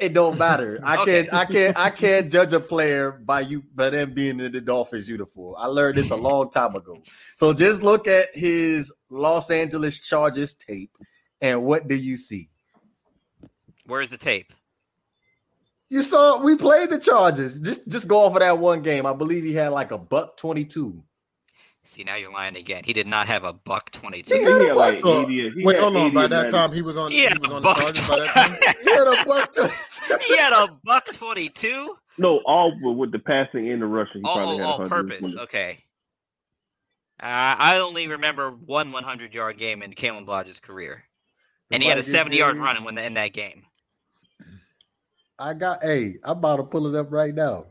It don't matter. I Okay. can't. I can't. I can't judge a player by you by them being in the Dolphins uniform. I learned this a long time ago. So just look at his Los Angeles Chargers tape, and what do you see? Where's the tape? You saw we played the Chargers. Just just go off of that one game. I believe he had like a buck twenty two. See, now you're lying again. He did not have a buck twenty two. He twenty-two. had like So, 80 he Wait, hold on. By that time, he was on. He He had was a on the buck. Chargers by that time. He had a buck twenty two. he had a buck twenty-two. No, all but with the passing and the rushing. He Oh, probably oh, had on 120. purpose. Okay. Uh, I only remember one 100 yard game in Kalen Lodge's career, and he had a 70 yard run in, in that game. I got. Hey, I'm about to pull it up right now.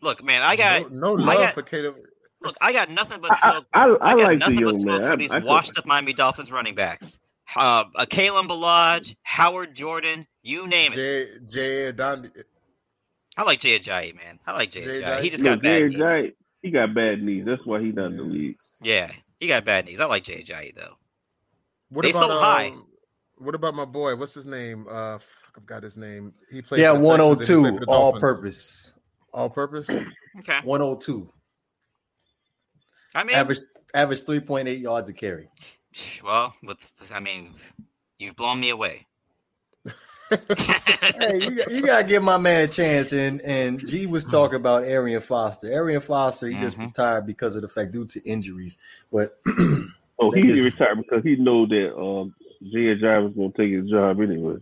Look, man, I got no, no I love got- for Caleb. Look, I got nothing but smoke. I, I, I, I got like the nothing but young smoke man. for these I, washed up Miami Dolphins running backs. Uh, a Kalen Ballage, Howard Jordan, you name it. Jay Jay Don. I like Jay Ajayi, man. I like Jay Jay Ajayi. He just Look, got bad Jerry knees. He got bad knees. That's why he not in the league. Yeah, he got bad knees. I like Jay Ajayi though. What They about so high. um, What about my boy? What's his name? Uh, fuck, I've got his name. He played. Yeah, for the one hundred Texans and two all purpose. All purpose. Okay, One hundred two. I mean, Average average three point eight yards a carry. well, with I mean, you've blown me away. hey, you, got- you gotta give my man a chance. And and G was talking about Arian Foster. Arian Foster, he just Mhm. retired because of the fact due to injuries. But Oh, he just- retired because he know that um, Jay Ajayi was going to take his job anyway.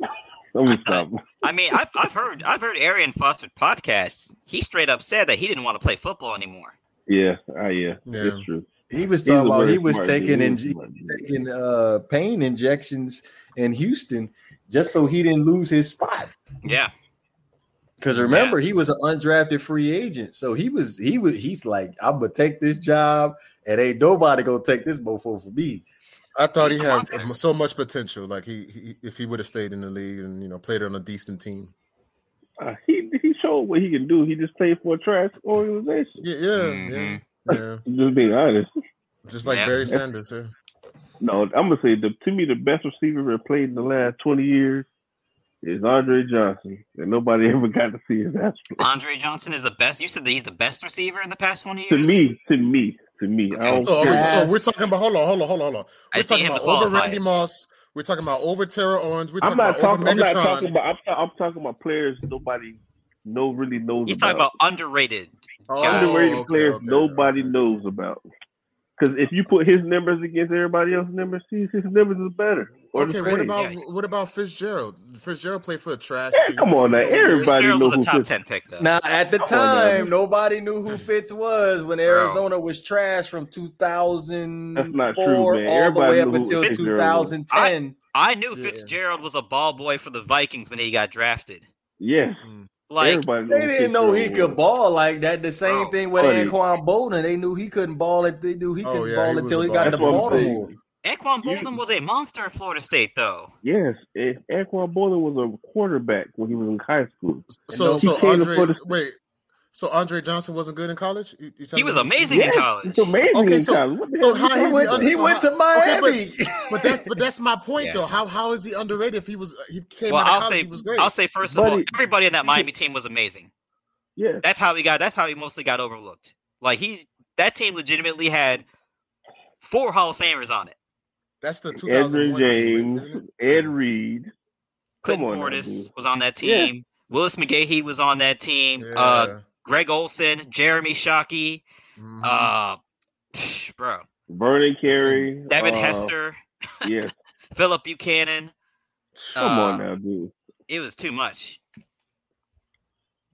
Let me stop. I mean, I've, I've heard I've heard Arian Foster podcasts. He straight up said that he didn't want to play football anymore. Yeah, uh, yeah, Yeah. it's true. he was talking about he was taking dude. in, He's a smart dude. taking uh pain injections in Houston just so he didn't lose his spot. Yeah, Because remember, he was an undrafted free agent, so he was he was he's like, I'm gonna take this job, and ain't nobody gonna take this mofo for me. I thought he had so much potential. Like he, he if he would have stayed in the league and you know played on a decent team. Uh, he he showed what he can do. He just played for a trash organization. Yeah, yeah, Mhm. yeah, yeah. Just being honest. Just like Yeah. Barry Sanders, yeah. No, I'm gonna say the to me the best receiver that played in the last 20 years is Andre Johnson, and nobody ever got to see his ass play. Andre Johnson is the best. You said that he's the best receiver in the past twenty years. To me, to me, to me, I don't So, are we, care. so we're talking about hold on, hold on, hold on, hold on. We're see talking about over qualify Randy. Moss. We're talking about over Terrell Owens. We're I'm talking not about talking. over I'm not talking about. I'm, I'm talking about players nobody no really knows. He's talking about underrated. Oh, underrated okay, players okay, nobody okay. knows about. Because if you put his numbers against everybody else's numbers, see his numbers is better. Or Okay, what about Yeah. what about Fitzgerald? Fitzgerald played for a trash Yeah, team. come on now, everybody- Fitzgerald know was a who top Fitz- ten pick though. Now, at the Come on time, nobody knew who Fitz was when Arizona was trash from 2004 That's not true, man. all the Everybody way up knew who until Fitzgerald 2010. I knew Yeah. Fitzgerald was a ball boy for the Vikings when he got drafted. Yes, hmm. Like. They didn't know he Fitzgerald could ball like that. The same Oh, thing with buddy. Anquan Boldin. They knew he couldn't ball it. They knew he Oh, couldn't yeah, ball he until a he got to That's what Baltimore. saying. Anquan Boldin was a monster at Florida State, though. Yes, and Anquan Boldin was a quarterback when he was in high school. So, He so came to Andre, Florida- wait. So Andre Johnson wasn't good in college. You, you He was me amazing Yes, in college. it's amazing Okay, in so- college. So hell how you is He he went, under- about? he so went how- to Miami. But that's but that's my point Yeah. though. How how is he underrated if he was he came Well, out of I'll college? say, he was great. I'll say first of all, Buddy, everybody in that you Miami team was amazing. Yeah, That's how he got. That's how he mostly got overlooked. Like he's that team legitimately had four Hall of Famers on it. that's the Edgerrin 2001 team, right? James, Ed Reed. Clinton on Portis dude. was on that Yeah. team. Willis McGahee was on that team. Yeah. Uh, Greg Olsen, Jeremy Shockey, Mhm. uh, bro, Vernon Carey. Devin uh, Hester, yeah, Phillip Buchanon. Come uh, on now, dude. It was too much.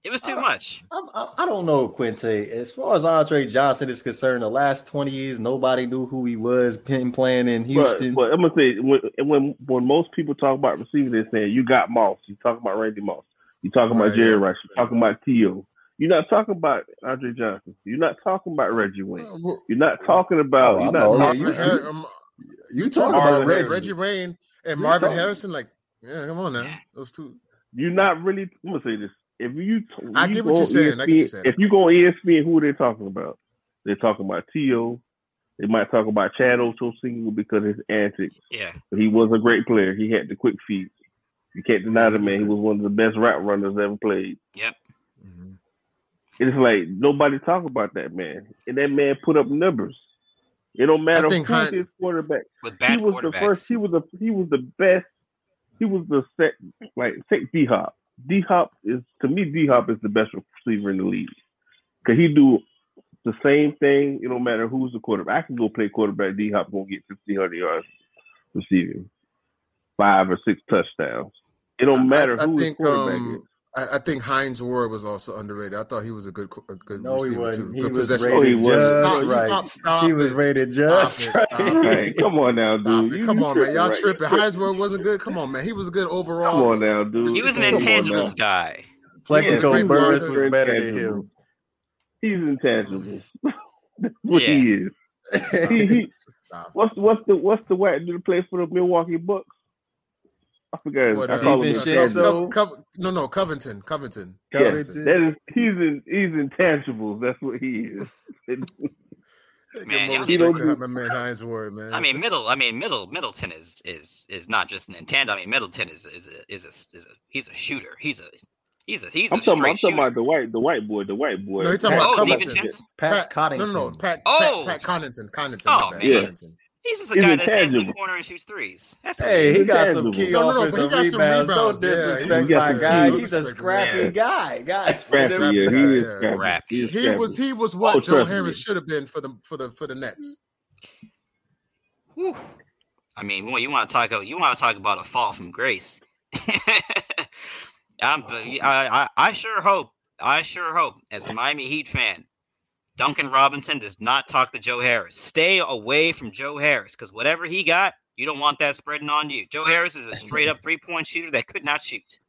It was too Uh, much. I'm, I, I don't know, Quinte. As far as Andre Johnson is concerned, the last 20 years, nobody knew who he was. Him playing in But, Houston. but I'm gonna say when when when most people talk about receiving, they're saying you got Moss. You talking about Randy Moss. You talking Right, about Jerry yeah. Rice. You talking about T.O. You're not talking about Andre Johnson. You're not talking about Reggie Wayne. Uh, You're not talking about. Oh, you're not Yeah, Marvin you- um, you talk Marvin about Reggie. Reggie. Reggie Wayne and Marvin talking- Harrison. Like, yeah, come on now, those two. You're not really. I'm gonna say this. If you, I you get go what you're on saying. I get what you're saying. If you go on ESPN, who are they talking about? They're talking about T.O. They might talk about Chad Ochocinco because of his antics. Yeah. But he was a great player. He had the quick feet. You can't deny the man. He was one of the best route runners ever played. Yep. Mhm. It's like nobody talk about that man, and that man put up numbers. It don't matter think who Hines- his quarterback. With bad he was the first. He was the. He was the best. He was the set. Like take D Hop. D Hop is to me. D Hop is the best receiver in the league because he do the same thing. It don't matter who's the quarterback. I can go play quarterback. D Hop gonna get fifteen hundred yards receiving, five or six touchdowns. It don't I- matter I, who I his think quarterback um, is. I, I think Hines Ward was also underrated. I thought he was a good qu- a good No, he receiver wasn't. too. He Good was possession. Oh, he rated was. just Stop, right. stop, stop He was it. rated just it, right. stop it. Hey, come on now, Stop dude. it. You- Come you on, man. Y'all right. tripping. Heisberg wasn't good. Come on, man. He was good overall. Come on now, dude. He was an Come on now. intangibles guy. Plaxico Yeah, Burress Burress was better than him. He's intangible. That's what Yeah. he is. He, he, what's what's the what's the white dude that plays for the Milwaukee Bucks? I forgot. his- What, I uh, call him Steven intangible. Shinzo? Cov- Cov- no, no, Covington. Covington. Yeah, Covington. that is he's in he's intangibles. That's what he is. Man, Give more he don't do- my man Hines Ward, man. I mean, middle. I mean, middle. Middleton is is is not just an intent. I mean, Middleton is is a, is a is a he's a shooter. He's a he's a he's I'm a talking, straight I'm talking about the white the white boy, the white boy. No, he's talking Pat- about oh, Covington. DiVincenzo. Pat, Cottington. No, no, no. Pat, Oh. Pat, Pat Connaughton. Connaughton. Oh, my bad, man. Connaughton. He's just a guy that stands in the corner and shoots threes. That's Hey, he he is. got some key No, no, no, offensive but he rebounds. rebounds. Don't disrespect he got my guy. key. He's a scrappy Yeah. guy. Guys, Scrappy, yeah, he is Yeah. scrappy. Scrappy. He, is He was he was oh, what Oh, Joe trust me. Harris should have been for the for the for the Nets. Whew. I mean, well, you want to talk about you want to talk about a fall from grace. I'm, I, I I sure hope I sure hope as a Miami Heat fan, Duncan Robinson does not talk to Joe Harris. Stay away from Joe Harris because whatever he got, you don't want that spreading on you. Joe Harris is a straight up three point shooter that could not shoot.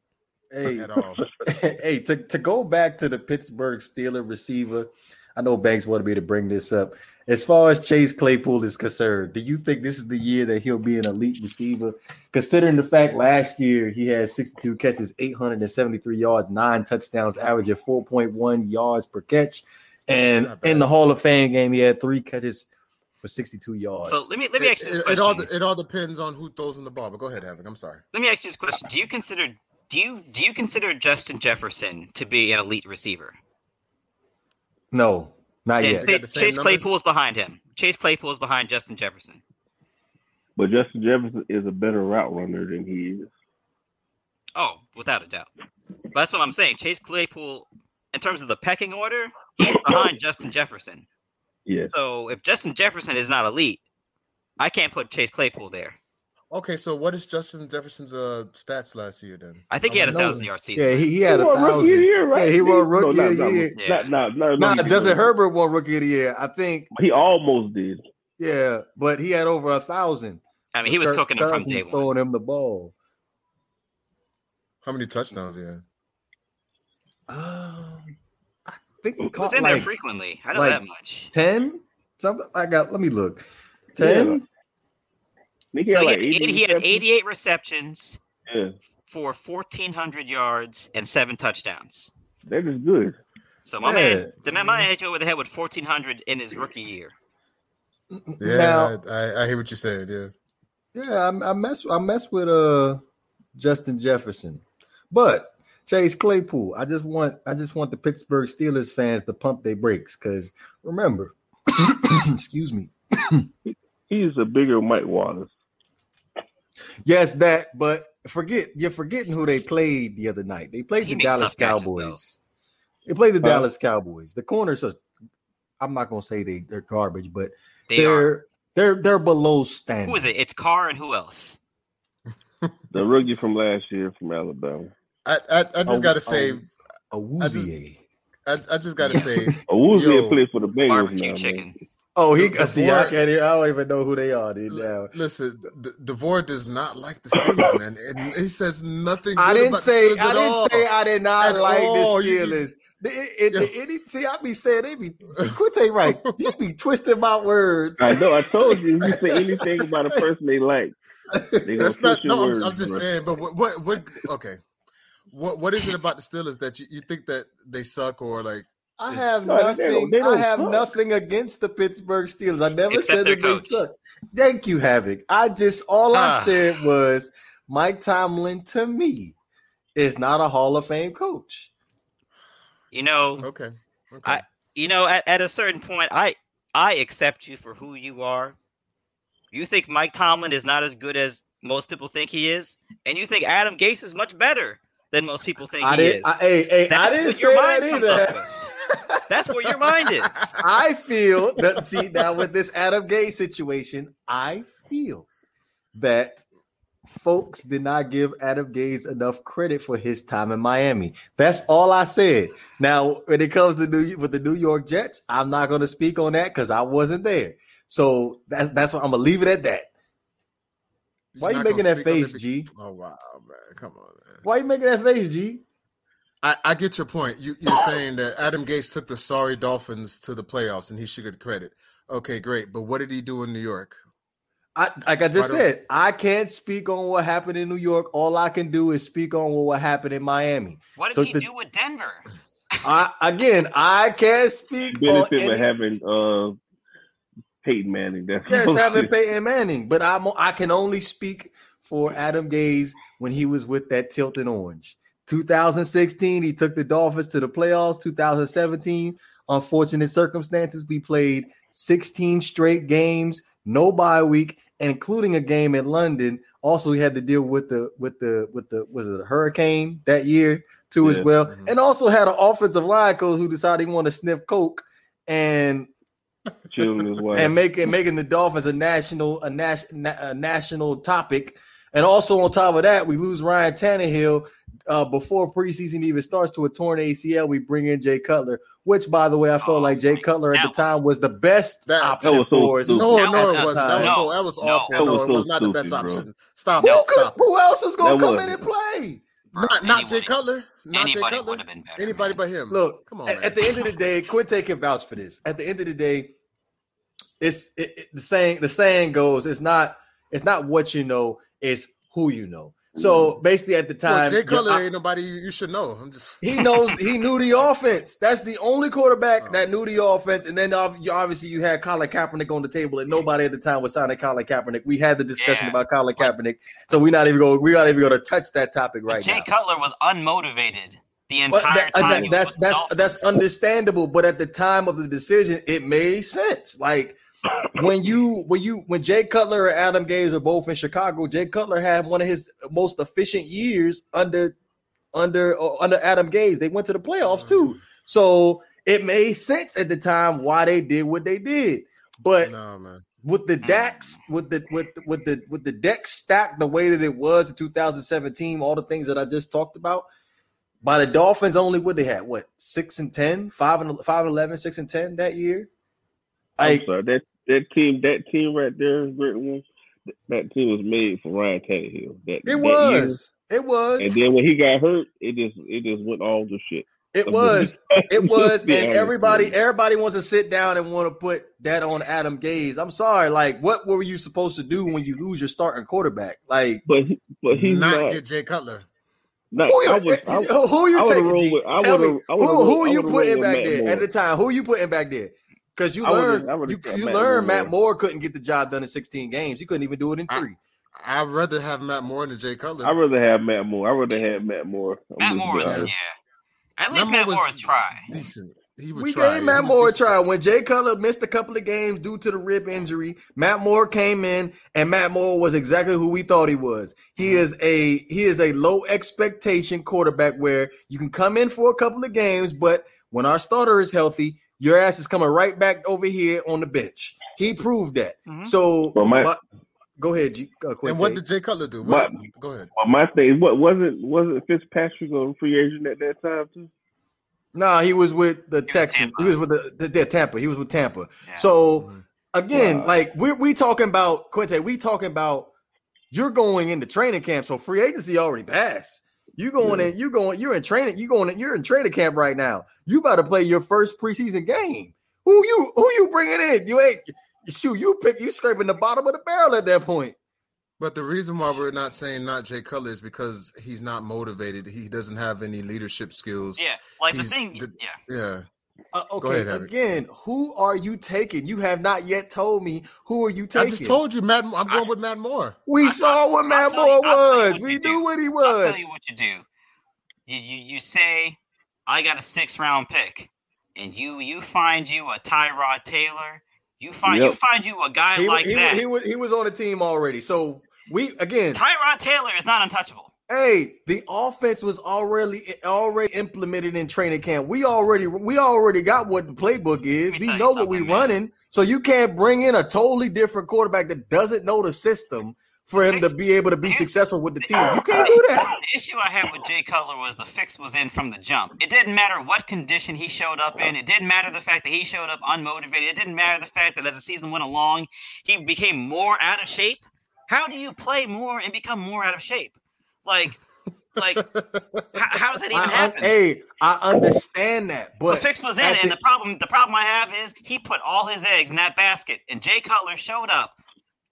Hey, At all. hey, to, to go back to the Pittsburgh Steeler receiver, I know Banks wanted me to bring this up. As far as Chase Claypool is concerned, do you think this is the year that he'll be an elite receiver? Considering the fact last year he had 62 catches, 873 yards, nine touchdowns, average of 4.1 yards per catch. And in the Hall of Fame game, he had three catches for 62 yards. So let me let me ask It, you this it, it all it all depends on who throws in the ball. But go ahead, Havoc. I'm sorry. Let me ask you this question: Do you consider do you do you consider Justin Jefferson to be an elite receiver? no, not Then yet. They got the same Chase numbers? Claypool is behind him. Chase Claypool is behind Justin Jefferson. But Justin Jefferson is a better route runner than he is. Oh, without a doubt. But that's what I'm saying. Chase Claypool, in terms of the pecking order, he's behind Justin Jefferson. Yeah. So if Justin Jefferson is not elite, I can't put Chase Claypool there. Okay, so what is Justin Jefferson's uh stats last year then? I think he had a thousand yard season. Yeah, he, he had a won rookie of the year, right? Yeah, he won rookie not- of the not- year. Yeah. Not, not, not, Nah, not- Justin Herbert won rookie of the year. I think, He almost did. yeah, but he had over a thousand. I mean, he was Kirk cooking him from Cousins day one. throwing him the ball. How many touchdowns he had? Um, I think he He was caught in there frequently. I know like- that much. ten. Something I got. Let me look. Ten. He had So he like had, 80 he had 88 receptions Yeah, for 1,400 yards and seven touchdowns. that is good. So my Yeah. man, the man, my hit you over the head with 1,400 in his rookie year. Yeah, Now, I, I hear what you're saying. Yeah, yeah, I, I mess. I mess with uh Justin Jefferson, but Chase Claypool. I just want. I just want the Pittsburgh Steelers fans to pump their brakes because remember, excuse me. He's a bigger Mike Wallace. Yes, that. But forget you're forgetting who they played the other night. They played He the Dallas tough catches, Cowboys. They played the Huh? Dallas Cowboys. The corners are. I'm not gonna say they they're garbage, but They are. they're they're they're below standard. Who is it? It's Carr and who else? The rookie from last year from Alabama. I I, I just Oh, gotta say, um, I just- Awuzie. I, I just gotta say, Awuzie Yo, played for the Bengals now. chicken. Man. Oh, he The- the see. I board- can't. hear- I don't even know who they are. Dude, now. Listen, D- Devore does not like the Steelers, man, and he says nothing. I didn't about say. the I didn't all. say I did not At like all. the You- Steelers. The- it- Yeah. it- it- see, I be saying they be. See, Quinte right. He be twisting my words. I know. I told you. If you say anything about a person they like, they That's not. twist your No, I'm, I'm just bro. saying. But what, what? What? Okay. What? What is it about the Steelers that you, you think that they suck or like? I have No, they nothing. don't- they I don't have suck. nothing against the Pittsburgh Steelers. I never Except said their that they suck. Thank you, Havoc. I just all I Ah. said was Mike Tomlin to me is not a Hall of Fame coach. You know, Okay. Okay. I- you know, at, at a certain point, I I accept you for who you are. You think Mike Tomlin is not as good as most people think he is, and you think Adam Gase is much better than most people think I he didn't. is. I, hey, hey, I That's didn't what say your that mind comes either. That's where your mind is. I feel that see now with this Adam Gase situation, I feel that folks did not give Adam Gase enough credit for his time in Miami. That's all I said. Now, when it comes to New with the New York Jets, I'm not going to speak on that because I wasn't there. So that's that's what I'm gonna leave it at that. Why are you making that face, the- G? Oh wow, man! Come on, man. Why you making that face, G? I, I get your point. You, you're saying that Adam Gase took the sorry Dolphins to the playoffs and he should get credit. Okay, great. But what did he do in New York? I like I just Why said, I can't speak on what happened in New York. All I can do is speak on what happened in Miami. What did So he the- do with Denver? I again, I can't speak on benefit any, of having uh Peyton Manning. That's yes, having Peyton Manning, but I'm I can only speak for Adam Gase when he was with that Tilton Orange. 2016, he took the Dolphins to the playoffs. 2017, unfortunate circumstances, we played 16 straight games, no bye week, including a game in London. Also, he had to deal with the with the with the was it a hurricane that year too as Yeah. well, Mhm. and also had an offensive line coach who decided he wanted to sniff coke and and making making the Dolphins a national a, nas- a national topic. And also on top of that, we lose Ryan Tannehill uh, before preseason even starts to a torn ACL. We bring in Jay Cutler, which by the way, I felt Oh, like Jay Cutler at the time was the best That- option that was so for us. stupid. No, no, it wasn't. That was no, so that was no. awful. That no, was it so was not the best stupid, bro. option. Stop Who, could, Stop who else is going to come in wasn't. and play? Not not Jay Cutler. Not Jay Cutler. been better. Anybody man. but him. Look, come on, at, at the end of the day, Quinte can vouch for this. At the end of the day, it's it, it- the saying. The saying goes, "It's not. It's not what you know. It's who you know." So basically, at the Look, time, Jay Cutler I- ain't nobody you, you should know. I'm just he knows he knew the offense. That's the only quarterback Oh. that knew the offense. And then obviously you had Colin Kaepernick on the table, and nobody at the time was signing Colin Kaepernick. We had the discussion Yeah. about Colin Kaepernick, so we're not even going. We're not even going to touch that topic right Jay now. Jay Cutler was unmotivated the But entire that- uh, time. that- that's that's that's understandable. But at the time of the decision, it made sense. Like when you when you when Jay Cutler and Adam Gase are both in Chicago, Jay Cutler had one of his most efficient years under under uh, under Adam Gase. They went to the playoffs too, so it made sense at the time why they did what they did. But no man. with the decks with the with with the with the deck stacked the way that it was in 2017 all the things that i just talked about by the dolphins only what they had what six and 10 five and five and 11 six and 10 that year I'm sorry, that that team, that team right there, great one. That team was made for Ryan Tannehill. That it that was it was. And then when he got hurt, it just it just went all to shit. it was it was and everybody everybody wants to sit down and want to put that on adam gase i'm sorry like what were you supposed to do when you lose your starting quarterback like But he- but he's not, not. get Jay Cutler. not Who you, I was, I, who you I taking? with- I Tell me, I who, who are you putting back there Matt at the time? Who are you putting back there? Because you I would've- learned you, kept you Matt learned Moore. Matt Moore couldn't get the job done in 16 games. He couldn't even do it in three. I'd rather have Matt Moore than Jay Cutler. I'd rather have Matt Moore. I'd rather have Matt Moore. I'm Matt Moore Yeah. honest. yeah. At least Matt Matt Moore Moore was was try. decent. He would we try. gave Matt was Moore a try. When Jay Cutler missed a couple of games due to the rib injury, Matt Moore came in, and Matt Moore was exactly who we thought he was. He Mhm. is a he is a low expectation quarterback where you can come in for a couple of games, but when our starter is healthy, your ass is coming right back over here on the bench. He proved that. Mhm. So, Well, my- but- go ahead, G, uh, And what Quinte. did Jay Cutler do? What- What, go ahead. Well, my thing is, what wasn't wasn't Fitzpatrick a free agent at that time too? Nah, he was with the Texans. He was with the, the, the Tampa. He was with Tampa. Yeah. So Mhm. again, Wow. like we we talking about Quinte, we talking about you're going into training camp, so free agency already passed. You going Yeah. in, you going, you're in training, you going, in, you're in training camp right now. You about to play your first preseason game. Who you who you bringing in? You ain't shoot. You pick. You scraping the bottom of the barrel at that point. But the reason why we're not saying not Jay Cutler is because he's not motivated. He doesn't have any leadership skills. Yeah, like the He's thing. the- yeah, Yeah. Uh, okay, ahead, Abby. again, who are you taking? You have not yet told me who are you taking. I just told you, Matt. I'm going with Matt Moore. we saw what Matt tell you- Moore you was. We you knew do. what he was. I'll was. tell you what you do. You you, you say I got a six round pick, and you you find you a Tyrod Taylor. You find you find you a guy He, like he, that. he was he was on the team already. So we again, Tyrod Taylor is not untouchable. Hey, the offense was already already implemented in training camp. We already we already got what the playbook is. We know what we're running. So you can't bring in a totally different quarterback that doesn't know the system for him to be able to be successful with the team. You can't uh, do that. The issue I had with Jay Cutler was the fix was in from the jump. It didn't matter what condition he showed up in. It didn't matter the fact that he showed up unmotivated. It didn't matter the fact that as the season went along, he became more out of shape. How do you play more and become more out of shape? Like, like, how, how does that even I, I, happen? hey, I understand that, but the but fix was in, at and the- the problem the problem I have is he put all his eggs in that basket, and Jay Cutler showed up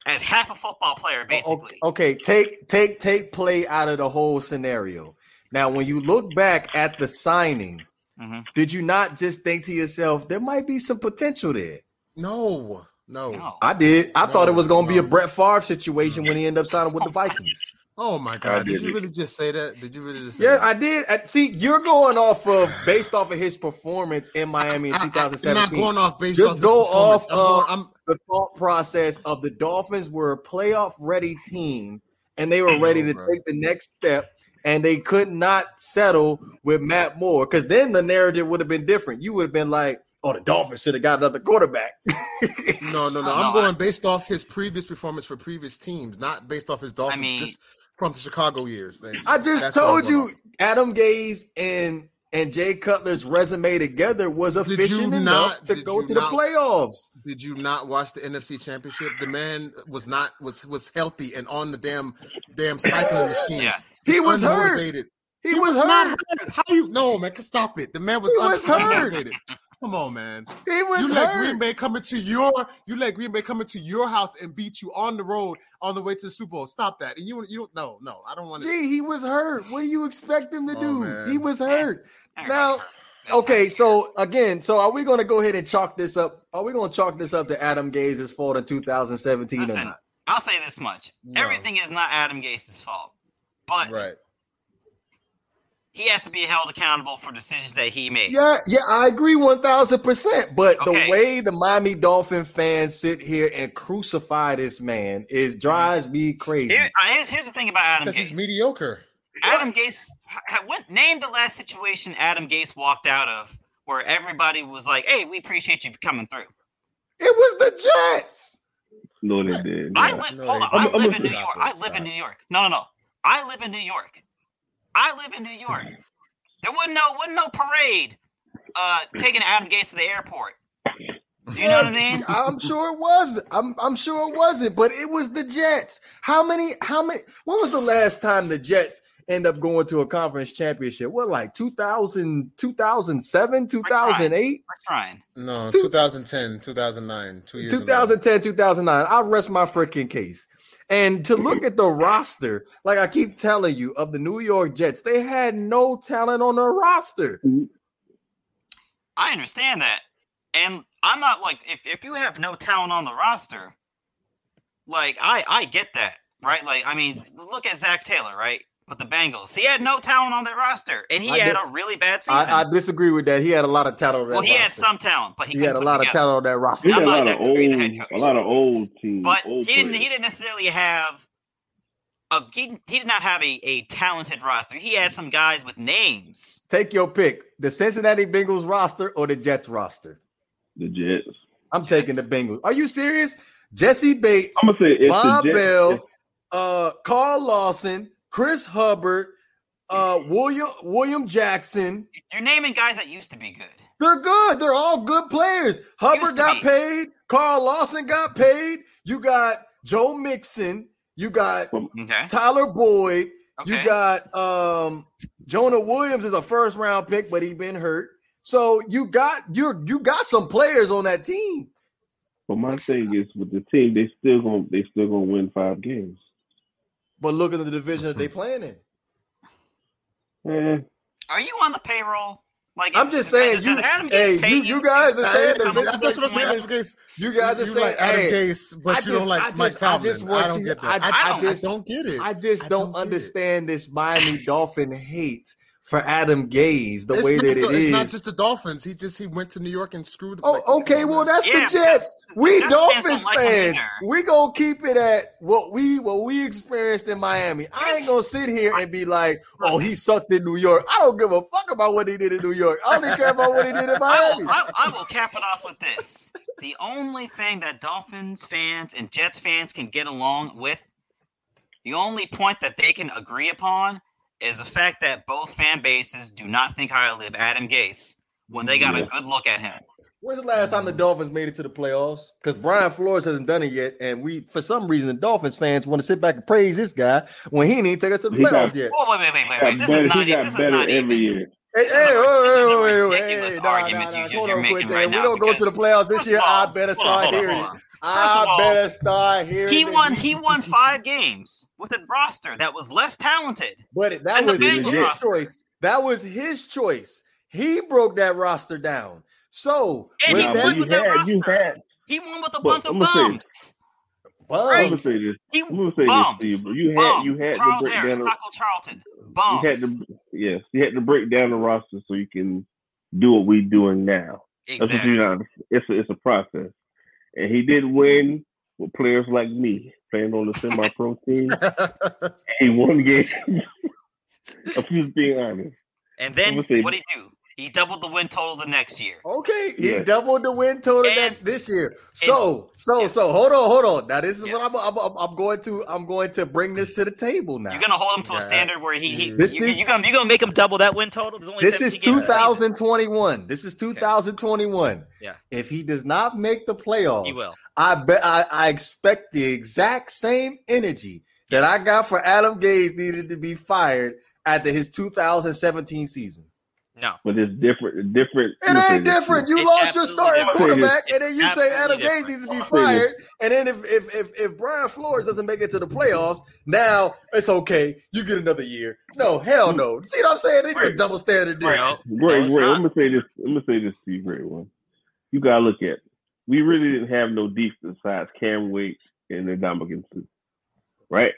as half a football player, basically. Okay, take take take play out of the whole scenario. Now, when you look back at the signing, Mhm. did you not just think to yourself there might be some potential there? No, no. No. I did. I thought it was going to be a Brett Favre situation when he ended up signing with the Vikings. Oh my God! Did you didn't. really just say that? Did you really just? Say Yeah, that? I did. See, you're going off of based off of his performance in Miami in I- I- I'm not 2017. going off based Just off go performance. off I'm of- I'm- the thought process of the Dolphins were a playoff ready team and they were ready to bro. take the next step and they could not settle with Matt Moore because then the narrative would have been different. You would have been like, oh, the Dolphins should have got another quarterback. No, no, no. No, I'm I- going based off his previous performance for previous teams, not based off his Dolphins. mean- just from the Chicago years. Thanks. I just That's what I'm told you off. Adam Gase and and Jay Cutler's resume together was Did efficient enough not- to go you to the playoffs. Did you not watch the NFC Championship? The man was not was was healthy and on the damn damn cycling machine. Yes. He was hurt. He, He was, was not hurt. hurt. How you no man? Stop it. The man was, He was hurt. Unmotivated. Come on, man. He was you let hurt. Green Bay come into your you let Green Bay come into your house and beat you on the road on the way to the Super Bowl. Stop that. And you you don't no no. I don't want to. Gee, he was hurt. What do you expect him to Oh, do? man. He was hurt. Now, okay, so again, so are we going to go ahead and chalk this up? Are we going to chalk this up to Adam Gase's fault in 2017 or not? I'll say this much: No. everything is not Adam Gase's fault, but Right. He has to be held accountable for decisions that he made. Yeah, yeah, I agree 1000%. But the way the Miami Dolphin fans sit here and crucify this man is drives me crazy. Here, uh, here's, here's the thing about Adam Because he's Gase. mediocre. Adam Gase, ha- ha- what, name the last situation Adam Gase walked out of where everybody was like, "Hey, we appreciate you coming through." It was the Jets. No, they did. I Yeah. live. No, hold they on, I didn't. I'm- live in New York. I live in. New York. No, no, no. I live in New York. I live in New York. There wasn't no wasn't no parade uh taking Adam Gase to the airport. Do you know what I mean? I'm sure it wasn't. I'm I'm sure it wasn't, but it was the Jets. How many? How many? When was the last time the Jets end up going to a conference championship? What, like 2000, 2007, 2008, That's Ryan. No, Two- 2010, 2009, two years. ago. 2010, 2009? I'll rest my freaking case. And to look at the roster, like I keep telling you, of the New York Jets, they had no talent on their roster. Mm-hmm. I understand that. And I'm not like if, if you have no talent on the roster, like I I get that, right? Like I mean, look at Zach Taylor, right? With the Bengals. He had no talent on that roster and he I had did- a really bad season. I, I disagree with that. He had a lot of talent on that well, he had some talent, but he, he had a lot of together. talent on that roster. He had a lot of old, as a head coach. a lot of old teams. But old he didn't players. he didn't necessarily have a he, he did not have a, a talented roster. He had some guys with names. Take your pick: the Cincinnati Bengals roster or the Jets roster. the Jets. I'm taking the Bengals. Are you serious? Jessie Bates, I'm gonna say it's Von the Jets. Bell, uh, Carl Lawson, Chris Hubbard, uh, William William Jackson. You're naming guys that used to be good. They're good. They're all good players. Hubbard got be. paid. Carl Lawson got paid. You got Joe Mixon. You got Okay. Tyler Boyd. Okay. You got um Jonah Williams is a first round pick, but he been hurt. So you got you you got some players on that team. But my thing is with the team, they still gonna they still gonna win five games. But look at the division that they playing in. Eh, Are you on the payroll? Like I'm just saying, you, hey, you, you guys are saying I- that Vince that's what I'm saying. McMahon Adam is- Gase- you guys are you saying, like Adam hey, Gase, but I you just- don't like I Mike just- I Tomlin. just I, don't you- get that. I- I, I don't, just- I don't get it. I just I don't, don't get it. understand this Miami Dolphin hate for Adam Gase the It's way that the- it it's is. not just the Dolphins. He just he went to New York and screwed. Oh, like, okay. Well, that's Yeah, the Jets. We Jets Dolphins don't like fans. We gonna keep it at what we what we experienced in Miami. I ain't gonna sit here and be like, "Oh, he sucked in New York." I don't give a fuck about what he did in New York. I only care about what he did in I Miami. will, I, I will cap it off with this. The only thing that Dolphins fans and Jets fans can get along with, the only point that they can agree upon, is the fact that both fan bases do not think highly of Adam Gase when they got Yeah. a good look at him. When's the last time the Dolphins made it to the playoffs? Because Brian Flores hasn't done it yet, and we, for some reason, the Dolphins fans want to sit back and praise this guy when he didn't take us to the He got- playoffs yet. Wait, wait, wait, wait, wait. This better, is not, he got this is better not every even. year. Hey, This is hey, a- wait, this is a wait, wait, wait, hey, nah, nah, nah, hold on, making Quincy. right we don't go to the playoffs this year. all- I better hold on, start hold on, hearing hold it. I all, better start hearing He it. won. He won five games with a roster that was less talented. But that was Bengals his roster. choice. That was his choice. He broke that roster down. So And with he that, won you with that had, you roster. had. He won with a bunch of I'm gonna bums. I'm gonna say this. He I'm gonna say bums. this, Steve. But you had, bums. you had to Charles break Harris, down. The, Taco Charlton. you had to, yes, you had to break down the roster so you can do what we're doing now. That's what exactly. you know. It's a, it's a process, and he did win with players like me playing on the semi-pro team. He won games. I'm just being honest. And then I'm gonna say- what did he do? He doubled the win total the next year. okay, he Yes. doubled the win total And- next this year. So, so, yes. so, hold on, hold on. Now, this is Yes. what I'm, I'm, I'm, I'm going to, I'm going to bring this to the table now. You're gonna hold him to a standard where he, he This you, is- you're, gonna, you're gonna make him double that win total. Only This is 2021. This is 2021. Yeah. If he does not make the playoffs, He will. I bet I, I expect the exact same energy that I got for Adam Gase needed to be fired after his 2017 season. No. But it's different. Different. It ain't different. You It's lost your starting different. quarterback, and then you say Adam absolutely Gase needs to be fired. And then if, if if if Brian Flores doesn't make it to the playoffs, now it's okay. You get another year. No, hell no. See what I'm saying? They do a double standard. This. Great, great. not. I'm gonna say this. I'm gonna say this to you, great one. You gotta look at. We really didn't have no defense besides Cam Wake and the Dominican right?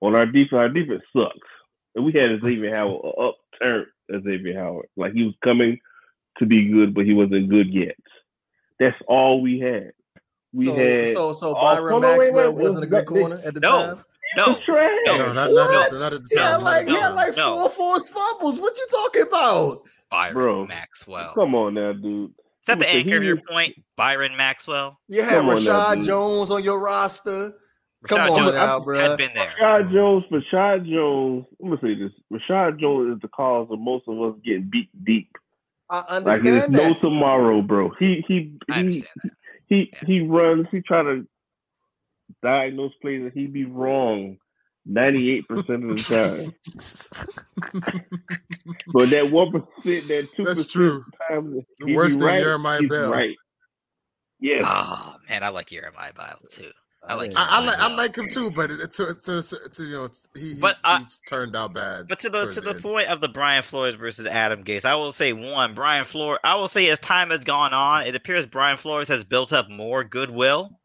On our defense, our defense sucks, and we had Xavier Howard a upturn Xavier Howard, like he was coming to be good, but he wasn't good yet. That's all we had. We so, had so so Byron hold on, wait, Maxwell wasn't a good corner at the No. time. No. It's. No. No, not, What? not, not at the He had time. like he no, had like no. four forced fumbles. What you talking about? Byron Bro. Maxwell. Come on now, dude. Is that the anchor of your point? Byron Maxwell? You had Come now, Reshad dude. Jones on your roster. Come Reshad on Jones now, bruh. Had been there. Reshad Jones, Reshad Jones. I'm gonna say this: Reshad Jones is the cause of most of us getting beat deep. I Like there's understand no tomorrow, bro. He he I he he Yeah. he runs. He try to diagnose plays and he be wrong ninety eight percent of the time. but that one percent, that two That's percent true. times he be Worse than right, Jeremiah he's Bell. Right. Yes. Oh man, I like Jeremiah Bible too. I like I, I like I like him too, but it- to, to, to you know he, he But I- he's turned out bad. But to the to the end. point of the Brian Flores versus Adam Gase, I will say one, Brian Flores. I will say as time has gone on, it appears Brian Flores has built up more goodwill.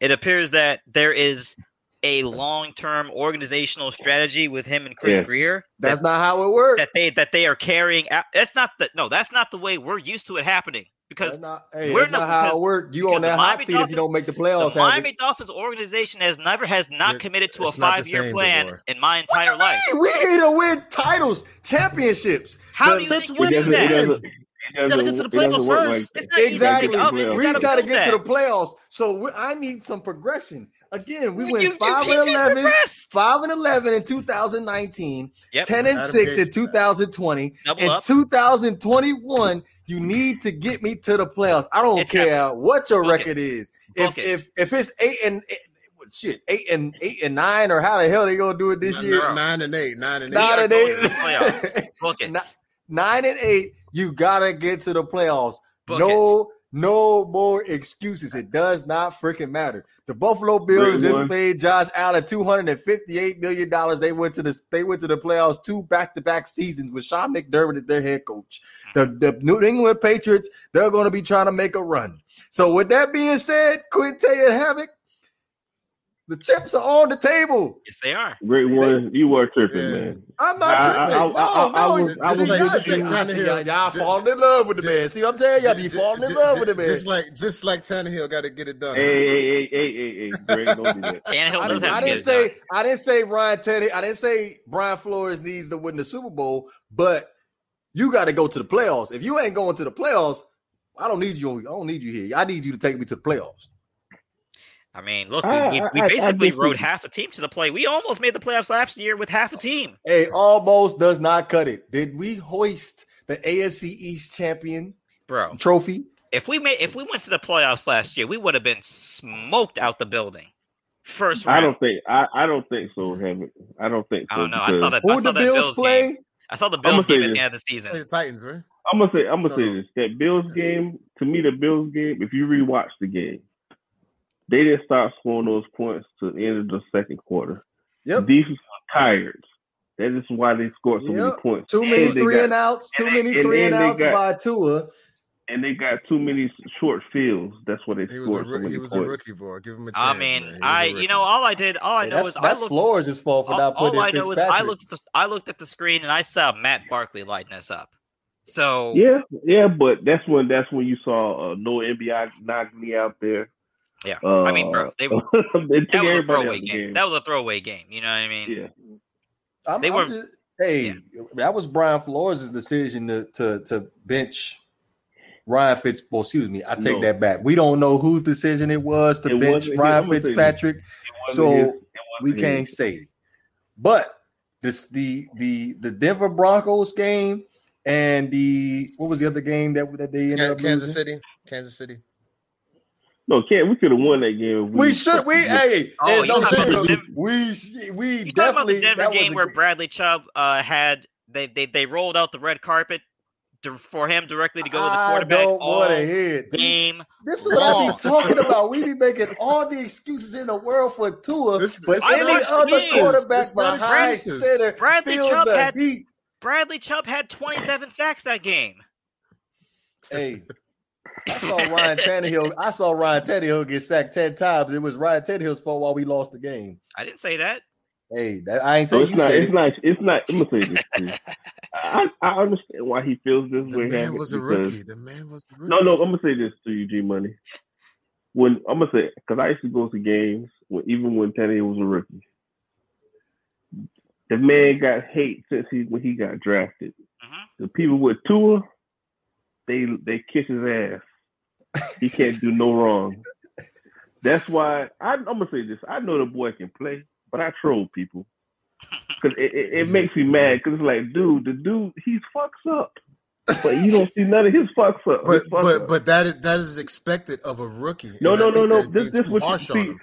It appears that there is a long term organizational strategy with him and Chris Yes. Grier That's that, not how it works. that they that they are carrying out. That's not the no. That's not the way we're used to it happening because That's not, hey, we're that's not- not how because- it works. You on that hot Miami seat if you don't make the playoffs. the Miami it. Dolphins organization has never has not It- committed to a it's not the five year plan DeBoer. in my What entire you life. mean? We here to win titles, championships. How The- do you Since think when you It do doesn't, it that? doesn't, it gotta get to the playoffs first. like It's that. not easy to Exactly. get up, man. You We gotta try to prove get to the playoffs, so we, I need some progression. Again, we You- went you- you- five he's and eleven, progressed. five and eleven in 2019, Yep. 10 and six in 2020. Double In up. 2021, you need to get me to the playoffs. I don't It's care what your Book it. record is. If it. if if it's eight and eight, shit, eight and eight and nine, or how the hell they gonna do it this Nine- year? nine, nine and eight, nine and eight. Nine and eight. to the playoffs. Book it. Nine and eight, you gotta get to the playoffs. Book no, no more excuses. It does not freaking matter. The Buffalo Bills Great just one. paid Josh Allen two hundred and fifty-eight million dollars. They went to the they went to the playoffs two back-to-back seasons with Sean McDermott as their head coach. The, the New England Patriots, they're going to be trying to make a run. So with that being said, Quinte and Havoc, the chips are on the table. Yes, they are. Great one. You were tripping, Yeah. man. I'm not I- tripping. I- I- no, I- I no, was- I was y'all, just see, like y'all, Tannehill. y'all, y'all Just- falling in love with the man. See what I'm telling y'all? Be falling in love ju- with the man. Just like just like Tannehill got to get it done. Hey, hey, hey, hey, hey, hey, Greg, don't do that. Tannehill I does didn't, I to didn't get it say done. I didn't say Ryan Teddy. I didn't say Brian Flores needs to win the Super Bowl, but you got to go to the playoffs. If you ain't going to the playoffs, I don't need you. I don't need you here. I need you to take me to the playoffs. I mean, look, we, I- we, I- we I- I basically disagree. rode half a team to the play. We almost made the playoffs last year with half a team. Hey, almost does not cut it. Did we hoist the AFC East champion Bro, trophy? if we made if we went to the playoffs last year, we would have been smoked out the building. First I don't think I, I don't think so, Heaven. I don't think so. I don't know. I because saw that. Who I saw the that Bills Bills play? game. I saw the Bills game at the end of the season. the Titans, right? I'm gonna say I'm gonna No, say this. That Bills game, to me, the Bills game, if you rewatch the game, they didn't start scoring those points to the end of the second quarter. Yep. Defense was tired. That is why they scored so many points. Too many And three got- and outs. Too many and three and then they outs got- by Tua. and they got too many short fields. That's what they He was a, scored so many he was a rookie boy. Give him a chance. I mean, He was you know all I did all I Hey, know that's is I that's looked Flores' fault for all, not all I know is I looked at the I looked at the screen and I saw Matt Barkley lighting us up. So Yeah, yeah, but that's when that's when you saw uh, Noah NBA Nagli out there. Yeah. uh, I mean, bro, they- they took that was a throwaway game. game. That was a throwaway game. You know what I mean? yeah, I'm, They I'm were- just- hey, that was Brian Flores' decision to to to bench Ryan Fitz. Well, excuse me, I take No. that back. We don't know whose decision it was to It bench Ryan I'm gonna say this. Fitzpatrick, so we can't his. say. But this the the the Denver Broncos game and the what was the other game that that they ended Kan- up Kansas losing? City, Kansas City. No, can't we could have won that game. if We should. We hey, Oh, hey, you don't talking say about the it. Denver- we we You talking about definitely the Denver that was game where g- Bradley Chubb uh, had they, they they rolled out the red carpet to, for him directly to go with the I quarterback don't all want to hear it. See, game. This is what I be talking about. We be making all the excuses in the world for Tua, This- but I any not other excuses. quarterback It's not behind excuses. center Bradley feels Chubb the had- heat. Bradley Chubb had 27 sacks that game. Hey, I saw Ryan Tannehill. I saw Ryan Tannehill get sacked ten times. It was Ryan Tannehill's fault while we lost the game. I didn't say that. Hey, that I ain't So saying it's you not. It's it. not. It's not. I'm gonna say this. to you. I, I understand why he feels this The way. man was a rookie. The man was a rookie. No, no, I'm gonna say this to you, G Money. When I'm gonna say, because I used to go to games when even when Tannehill was a rookie. The man got hate since he when he got drafted. Mhm. The people with Tua, they they kiss his ass. He can't do no wrong. That's why I, I'm gonna say this. I know the boy can play, but I troll people because it, it, it makes me mad. Because it's like, dude, the dude he fucks up, but you don't see none of his fucks up. But fuck but up. but that is that is expected of a rookie. No, And no, I no, no. This, this what you harsh on see.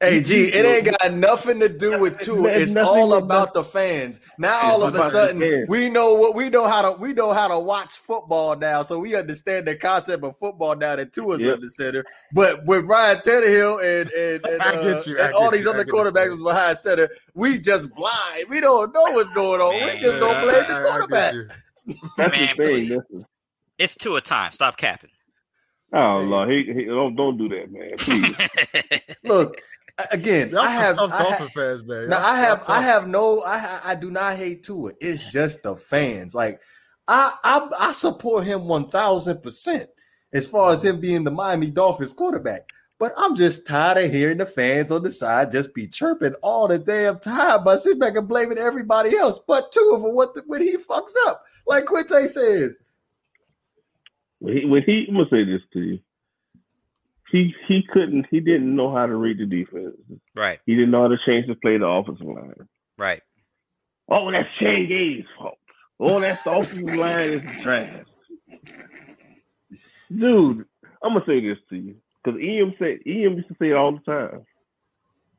Him. Hey, G, it ain't got nothing to do with Tua. It has It's all about the fans. Now all of a sudden we know what we know how to we know how to watch football now. So we understand the concept of football now that Tua's Yep. under center. But with Ryan Tannehill and and, and, I uh, get you, I and all these you, other quarterbacks was behind center, we just blind. We don't know what's going on. We just Man, gonna play the quarterback. That's Man, the thing. please. It's two a time. Stop capping. oh Lord, he, he, don't don't do that, man. Please. Look a- again. Y'all I some have tough I ha- Dolphin fans, man. Now I have y'all I have no I I do not hate Tua. It's just the fans. Like I I, I support him one thousand percent as far as him being the Miami Dolphins quarterback. But I'm just tired of hearing the fans on the side just be chirping all the damn time. But sit back and blaming everybody else, but Tua for what the, when he fucks up. Like Quinte says, When he, when he, I'm gonna say this to you. He he couldn't. He didn't know how to read the defense. right, He didn't know how to change the play the offensive line. right. Oh, that's Chan Gailey's fault. Oh, that's the offensive line is trash. Dude, I'm gonna say this to you because Em said Em used to say it all the time.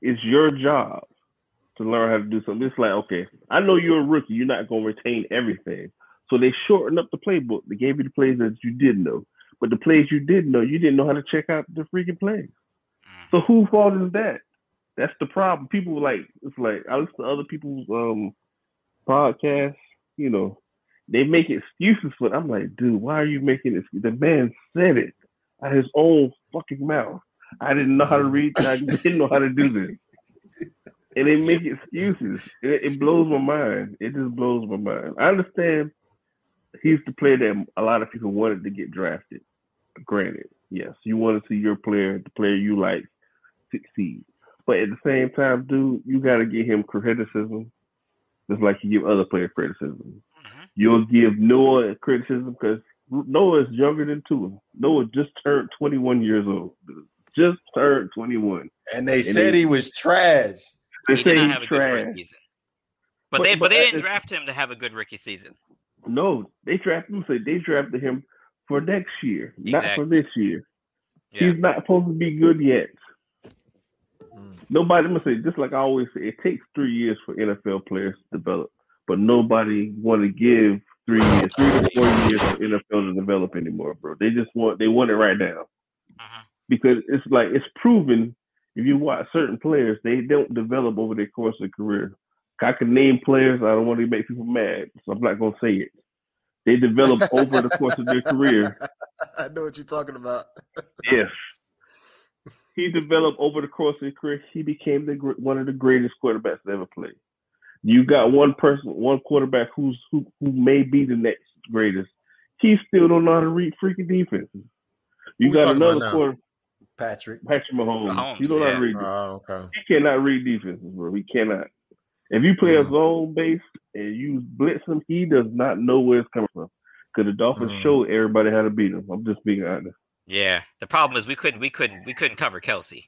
It's your job to learn how to do something. It's like, okay, I know you're a rookie. You're not gonna retain everything, so they shortened up the playbook. They gave you the plays that you did know, but the plays you didn't know, you didn't know how to check out the freaking plays. So who fault is that? That's the problem. People like it's like I listen to other people's um podcasts. You know, they make excuses for. It. I'm like, dude, why are you making this? The man said it out his own fucking mouth. I didn't know how to read. I didn't know how to do this. And they make excuses. It, it blows my mind. It just blows my mind. I understand he's the player that a lot of people wanted to get drafted. Granted, yes, you want to see your player, the player you like, succeed. But at the same time, dude, you got to give him criticism, just like you give other players criticism. Mhm. You'll give Noah criticism because Noah is younger than Tua. Noah just turned 21 years old. Just turned 21. And they said he was trash. They He say did not he's have a good trash. But, But- they but but they didn't draft him to have a good rookie season. No, they drafted him. Say they drafted him for next year, not for this year. Yeah. He's not supposed to be good yet. Mm. Nobody, I'm gonna say, just like I always say, it takes three years for NFL players to develop, but nobody want to give three years, three to four years for NFL to develop anymore, bro. They just want, they want it right now Mhm. because it's like it's proven. If you watch certain players, they don't develop over their course of career. I can name players. I don't want to make people mad, so I'm not gonna say it. They develop over the course of their career. I know what you're talking about. Yes. He developed over the course of his career. He became the one of the greatest quarterbacks to ever play. You got one person, one quarterback who's who, who may be the next greatest. He still don't know how to read freaking defenses. You got another now? quarter, Patrick. Patrick Mahomes. Mahomes, he don't know how to read. Oh, okay. He cannot read defenses, bro. He cannot. If you play a zone base and you blitz him, he does not know where it's coming from. Because the Dolphins Mm. showed everybody how to beat him. I'm just being honest. Yeah. The problem is we couldn't we couldn't we couldn't cover Kelce.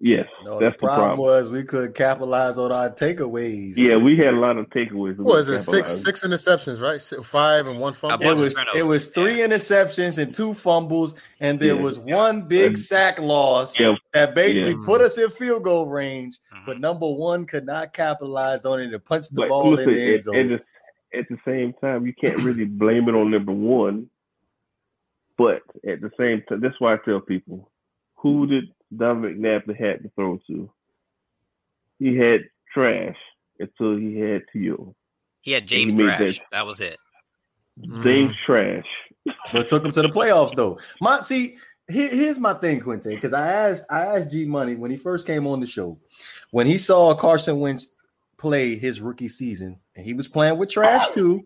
Yes, No, that's the problem, was we could capitalize on our takeaways. Yeah, we had a lot of takeaways. that we What is it? Six six interceptions, right? Six, five and one fumble. It was it was three interceptions and two fumbles, and there Yeah. was one big And- sack loss Yeah, that basically Yeah. put us in field goal range. Mhm. But number one could not capitalize on it and punch the but ball in listen, the end at, zone. at, the, at the same time, you can't really blame it on number one. But at the same time, that's why I tell people, who did Donovan McNabb had to throw to? He had trash until he had Teal. He had James he made Thrash. that- That was it. Mm. James Thrash. but took him to the playoffs though. My see, here, here's my thing, Quinte, because I asked I asked G Money when he first came on the show, when he saw Carson Wentz play his rookie season, and he was playing with trash too.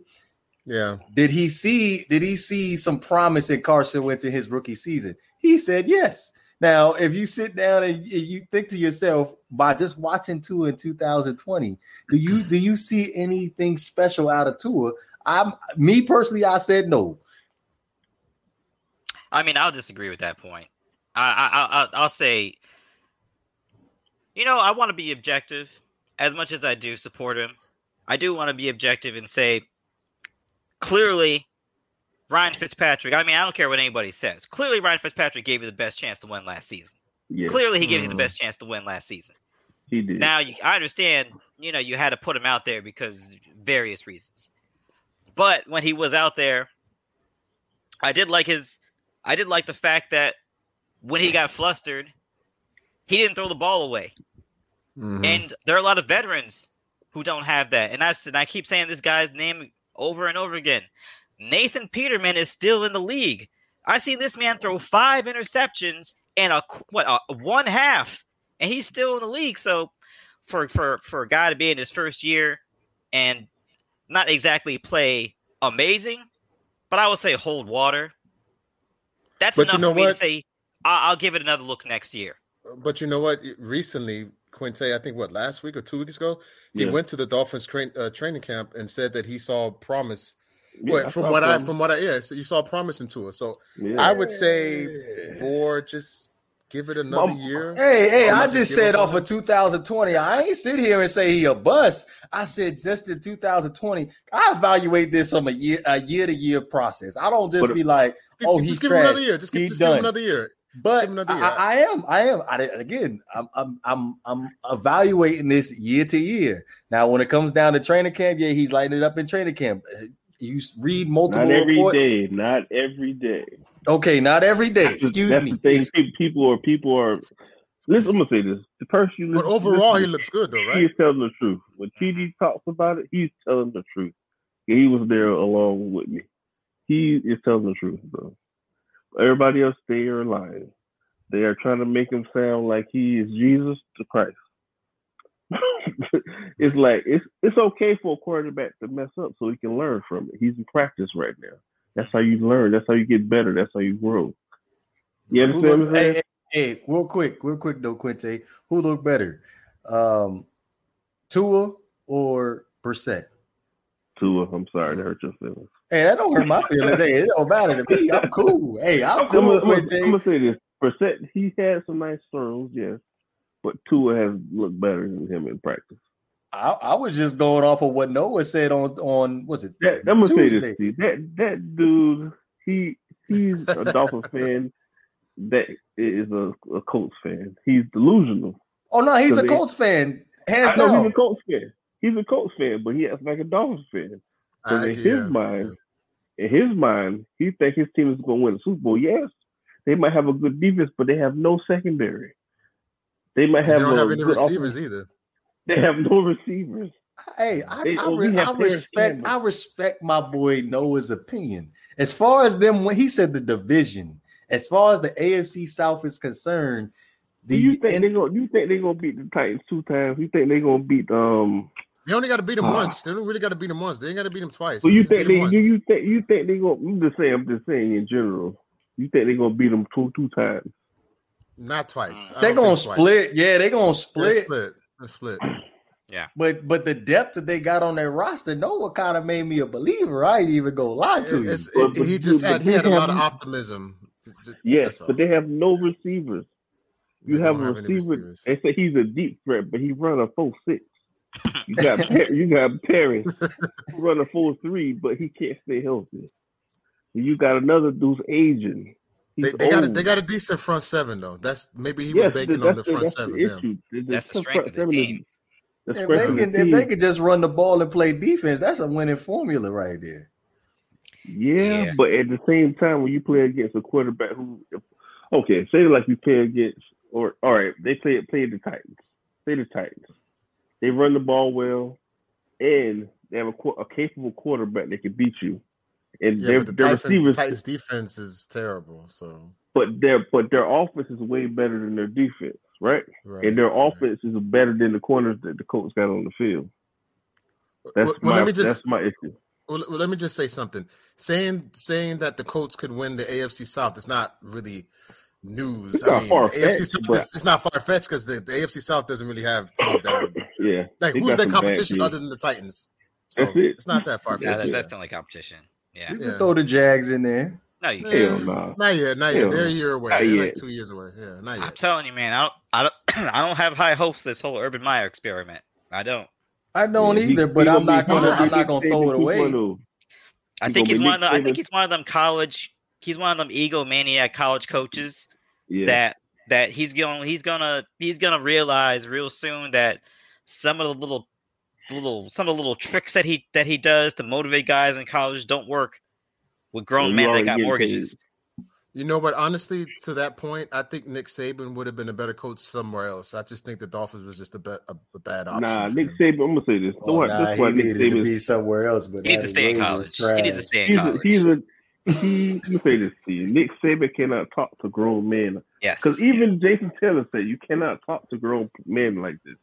Yeah. Did he see did he see some promise in Carson Wentz in his rookie season? He said yes. Now, if you sit down and you think to yourself by just watching Tua in 2020, do you do you see anything special out of Tua? I'm me personally, I said no. I mean, I'll disagree with that point. I, I, I I'll- I'll say, you know, I want to be objective as much as I do support him. I do want to be objective and say, clearly, Ryan Fitzpatrick. I mean, I don't care what anybody says. Clearly, Ryan Fitzpatrick gave you the best chance to win last season. Yeah, Clearly, he gave you the Mhm. best chance to win last season. he did. Now, you, I understand, you know, you had to put him out there because various reasons. But when he was out there, I did like his, I did like the fact that when he got flustered, he didn't throw the ball away. Mhm. And there are a lot of veterans who don't have that. And I, and I keep saying this guy's name over and over again. Nathan Peterman is still in the league. I see this man throw five interceptions and a what a one half, and he's still in the league. So for for for a guy to be in his first year and not exactly play amazing, but I would say hold water. That's But you enough know for me what? to say I- I'll give it another look next year. But you know what? Recently, Quinte, I think what last week or two weeks ago, he Yeah. went to the Dolphins train, uh, training camp and said that he saw promise. Yeah, Well, from saw what I from what I yeah, so you saw promising to us. So Yeah. I would say for just give it another Mom- year. Hey, hey, I'm I not just said off of 2020. I ain't sit here and say he a bust. I said just in 2020. I evaluate this on a year a year to year process. I don't just But- uh, be like, oh, Just- oh, just he's give him another year. Just, give, just give him another year. but give him another I. I am, I am. I, again, I'm, I'm, I'm, I'm evaluating this year to year. Now, when it comes down to training camp, yeah, he's lighting it up in training camp. You read multiple Not every reports. day. Not every day. Okay, not every day. Excuse that's me. the thing. People are people are Listen, I'm gonna say this: the person you But listen, overall, he looks good though, he right? is telling the truth. When TD talks about it, he's telling the truth. He was there along with me. He is telling the truth, bro. Everybody else, they are lying. They are trying to make him sound like he is Jesus to Christ. it's like it's it's okay for a quarterback to mess up so he can learn from it. He's in practice right now. That's how you learn. That's how you get better. That's how you grow. You understand what I'm saying? hey, hey, hey, real quick, real quick though, Quinte. Who looked better? Um Tua or Brissett? Tua, I'm sorry to hurt your feelings. Hey, that don't hurt my feelings. hey, it don't matter to me. I'm cool. Hey, I'm I'm, cool, I'm, gonna, I'm gonna say this. Brissett, he had some nice throws, yes, but Tua has looked better than him in practice. I, I was just going off of what Noah said on on was it That, I'm gonna say Tuesday. this, Steve. That that dude, he he's a Dolphin fan. That is a, a Colts fan. He's delusional. Oh no, he's a So they- Colts fan. Hands I know down. he's a Colts fan. He's a Colts fan, but he acts like a Dolphins fan. So I- in his mind, in his mind, he thinks his team is going to win the Super Bowl. Yes, they might have a good defense, but they have no secondary. They might They have, don't have any receivers offense. either. They have no receivers. Hey, I, They I, only re- have I respect Campbell. I respect my boy Noah's opinion. As far as them, when he said the division, as far as the AFC South is concerned, Do the you think and- they gonna? You think they gonna beat the Titans two times? You think they're gonna beat um? They only got to beat them Ah. once. They don't really got to beat them once. They ain't got to beat them twice. So you Just beat think 'em they? once. Do you think you think they gonna? I'm just saying. I'm just saying in general. You think they gonna beat them two two times? Not twice. I they don't gonna think twice. split. Yeah, they're gonna split. They're split. split. They're split. Yeah. But but the depth that they got on their roster, Noah kind of made me a believer. I ain't even go lie to you. It- But- but he just had he they had a lot of optimism. Yes, but they have no receivers. You They have a receiver. They say he's a deep threat, but he run a four six. You got Per- you got Perry who run a four three, but he can't stay healthy. You got another dude's aging. They, He's they got a, they got a decent front seven though. That's maybe he yes, was banking on the the, front that's seven. the issue. The- the That's the strength of the team. the if strength they of the can if they could just run the ball and play defense, that's a winning formula right there. Yeah, Yeah. but at the same time, when you play against a quarterback who, okay, say like you play against, or all right, they play play the Titans. Say the Titans. They run the ball well, and they have a, a capable quarterback that can beat you. And Yeah, their but the their Titans, the receivers, Titans defense is terrible. So but their but their offense is way better than their defense, right? right, And their right. offense is better than the corners that the coach got on the field. That's Well, well, my let me just that's my issue. well, well, let me just say something. Saying saying that the Colts could win the AFC South is not really news. It's I not mean, far-fetched, AFC South but- is, it's not far fetched because the, the AFC South doesn't really have teams that are Yeah, like they their competition other than the Titans. So it. it's not that far fetched. that, Yeah. that's the only competition. Yeah. You can Yeah. throw the Jags in there. No, you Yeah. Hell no. Not yet, not yet. Hell They're a year away. Not They're like two years away. Yeah, not yet. I'm telling you, man. I don't, I don't, I don't have high hopes for this whole Urban Meyer experiment. I don't. I don't Yeah, either, he but I'm not be- gonna I'm not gonna throw it away. I think he's one of Nick the. I think he's one of them college. He's one of them egomaniac college coaches Yeah. that that he's going. He's gonna. He's gonna realize real soon that some of the little, little, some of the little tricks that he that he does to motivate guys in college don't work with grown you men that got getting mortgages. You know, but honestly, to that point, I think Nick Saban would have been a better coach somewhere else. I just think the Dolphins was just a, bet, a, a bad option. Nah, Nick him. Saban. I'm gonna say this. Oh, That's why- nah, that's he why Nick needed to be somewhere else, but He needs to stay in college. trash. He needs to stay in He's a, college. he's a he. Let me say this to you. Nick Saban cannot talk to grown men yes. because even Jason Taylor said you cannot talk to grown men like this.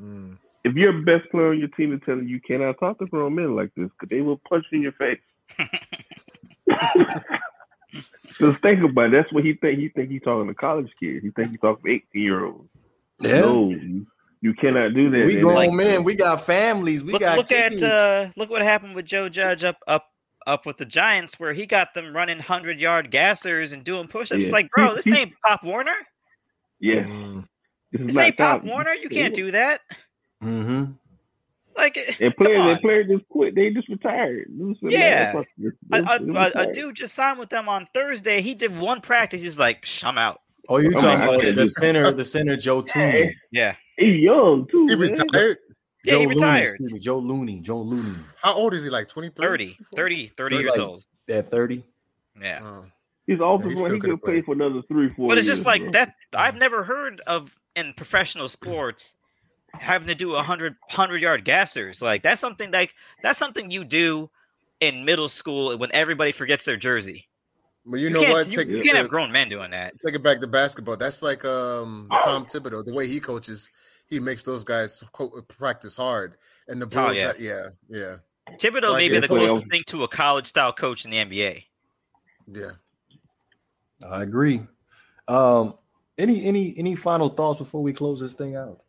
Mm. If your best player on your team is telling you you cannot talk to grown men like this, because they will punch you in your face. Just think about it. That's what he think. He think he's talking to college kids. He think he's talking to eighteen year olds. Yeah. No, you, you cannot do that. we And grown it's- men. We got families. We look, got look at uh, look what happened with Joe Judge up up up with the Giants, where he got them running hundred yard gassers and doing push ups. Yeah. Like, bro, this ain't Pop Warner. yeah. Mm. This This ain't Pop. Warner. You can't do that. Hmm Like, And come players, on. and players just quit. They just retired. This is- Yeah. that's- this- A, this- a, this a, a dude just signed with them on Thursday. He did one practice. He's like, I'm out. Oh, you Oh, talking about the center, the center Joe Looney. Yeah. He's young too. He man. retired. Yeah, Joe he Looney, retired. excuse me, Joe Looney. Joe Looney. How old is he? Like 23? 30, 30, 30 years like- old. At 30. Yeah. Oh. He's also he he, still he could've play for another three, four. But it's just like bro. that. I've never heard of in professional sports having to do a hundred hundred yard gassers. Like that's something like that's something you do in middle school when everybody forgets their jersey. But you know can't, what? You, Take, you it can't to- have grown men doing that. take it back to basketball. That's like um, Tom Thibodeau. The way he coaches, he makes those guys co- practice hard. And the Oh, yeah. yeah, yeah, yeah, Thibodeau So may be the it. closest thing to a college style coach in the NBA. yeah. I agree. Um, any any any final thoughts before we close this thing out?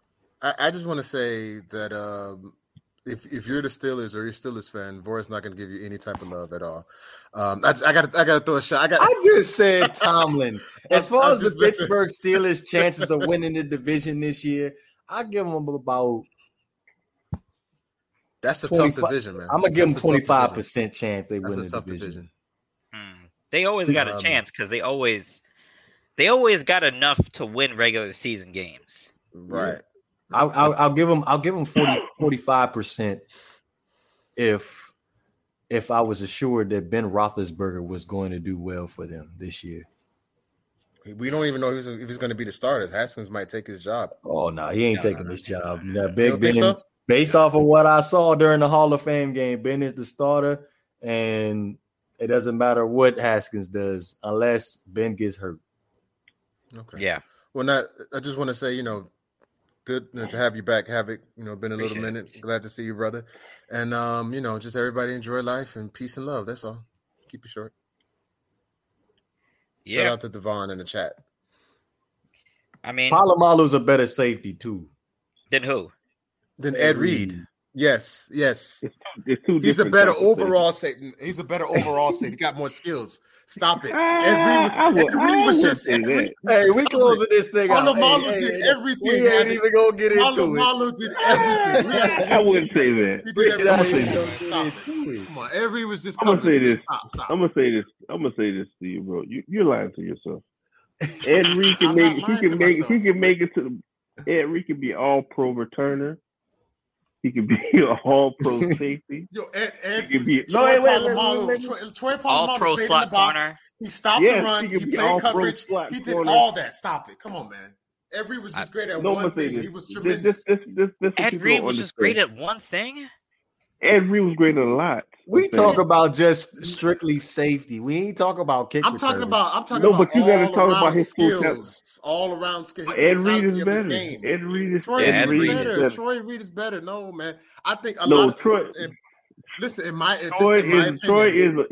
I, I just want to say that um, if if you're the Steelers or you're a Steelers fan, Vora's not going to give you any type of love at all. Um, I, I got I got to throw a shot. I got. I just said Tomlin. As far I'm as the just messing- Pittsburgh Steelers' chances of winning the division this year, I give them about. That's a 25 tough division, man. I'm gonna give them That's a tough twenty five division. percent chance they That's win a the tough division. division. Hmm. They always got a Um, chance because they always they always got enough to win regular season games. Right. I'll, I'll, I'll give them. I'll give them 45 percent if if I was assured that Ben Roethlisberger was going to do well for them this year. We don't even know if he's, if he's going to be the starter. Haskins might take his job. Oh no, he ain't No, taking no, no, this no, job. no, Now, Big Ben, so? based off of what I saw during the Hall of Fame game, Ben is the starter, and it doesn't matter what Haskins does unless Ben gets hurt. Okay. Yeah, Well, not. I just want to say, you know, good to have you back. Havoc. You know, been a little minute. it. Glad to see you, brother. And um, you know, just everybody enjoy life and peace and love. That's all. Keep it short. Shout yeah. out to Devon in the chat. I mean, Polamalu's a better safety too. then who? Then Ed Reed. Yes, yes. It's two He's a better types of things. overall safety. He's a better overall safety. He got more skills. Stop it. Uh, Ed Reed, would- Ed was just say Ed that. Reed Hey, we covering. closing this thing out. Polamalu Hey, did hey, everything, We ain't Havoc. even gonna get into it. Polamalu did everything. I wouldn't say that. He We did not everything. even gonna Stop get it. into it. Come on, Ed Reed was just. I'm gonna say this. Stop, stop. I'm gonna say this. I'm gonna say this to you, bro. You, you're lying to yourself. Ed Reed can make. He can make. myself. He can make it to. the Ed Reed can be all pro returner. He could be an all pro safety. Yo, Ed, Ed, He could be- no, Troy wait, wait, wait, wait, wait. Troy, Troy Polamalu All pro slot in the box. corner. He stopped Yes, the run. he He, played coverage. He did corner. all that. Stop it. Come on, man. Ed Reed was just great at No, I'm one gonna thing. this. He was tremendous. this, this, this, this what Ed Reed don't was just great at one thing. Ed Reed was great at a lot. We talk about just strictly safety. We ain't talk about kick. I'm talking returners. about. I'm talking No, about but you gotta all talk about his full skills. All around skills. Ed Reed is totality of his better. Ed Reed is, Troy Yeah, Reed Ed is Reed better. Troy Reed is better. No, man. I think a No, lot of Troy- in- listen, in my just Troy in my is opinion, Troy is a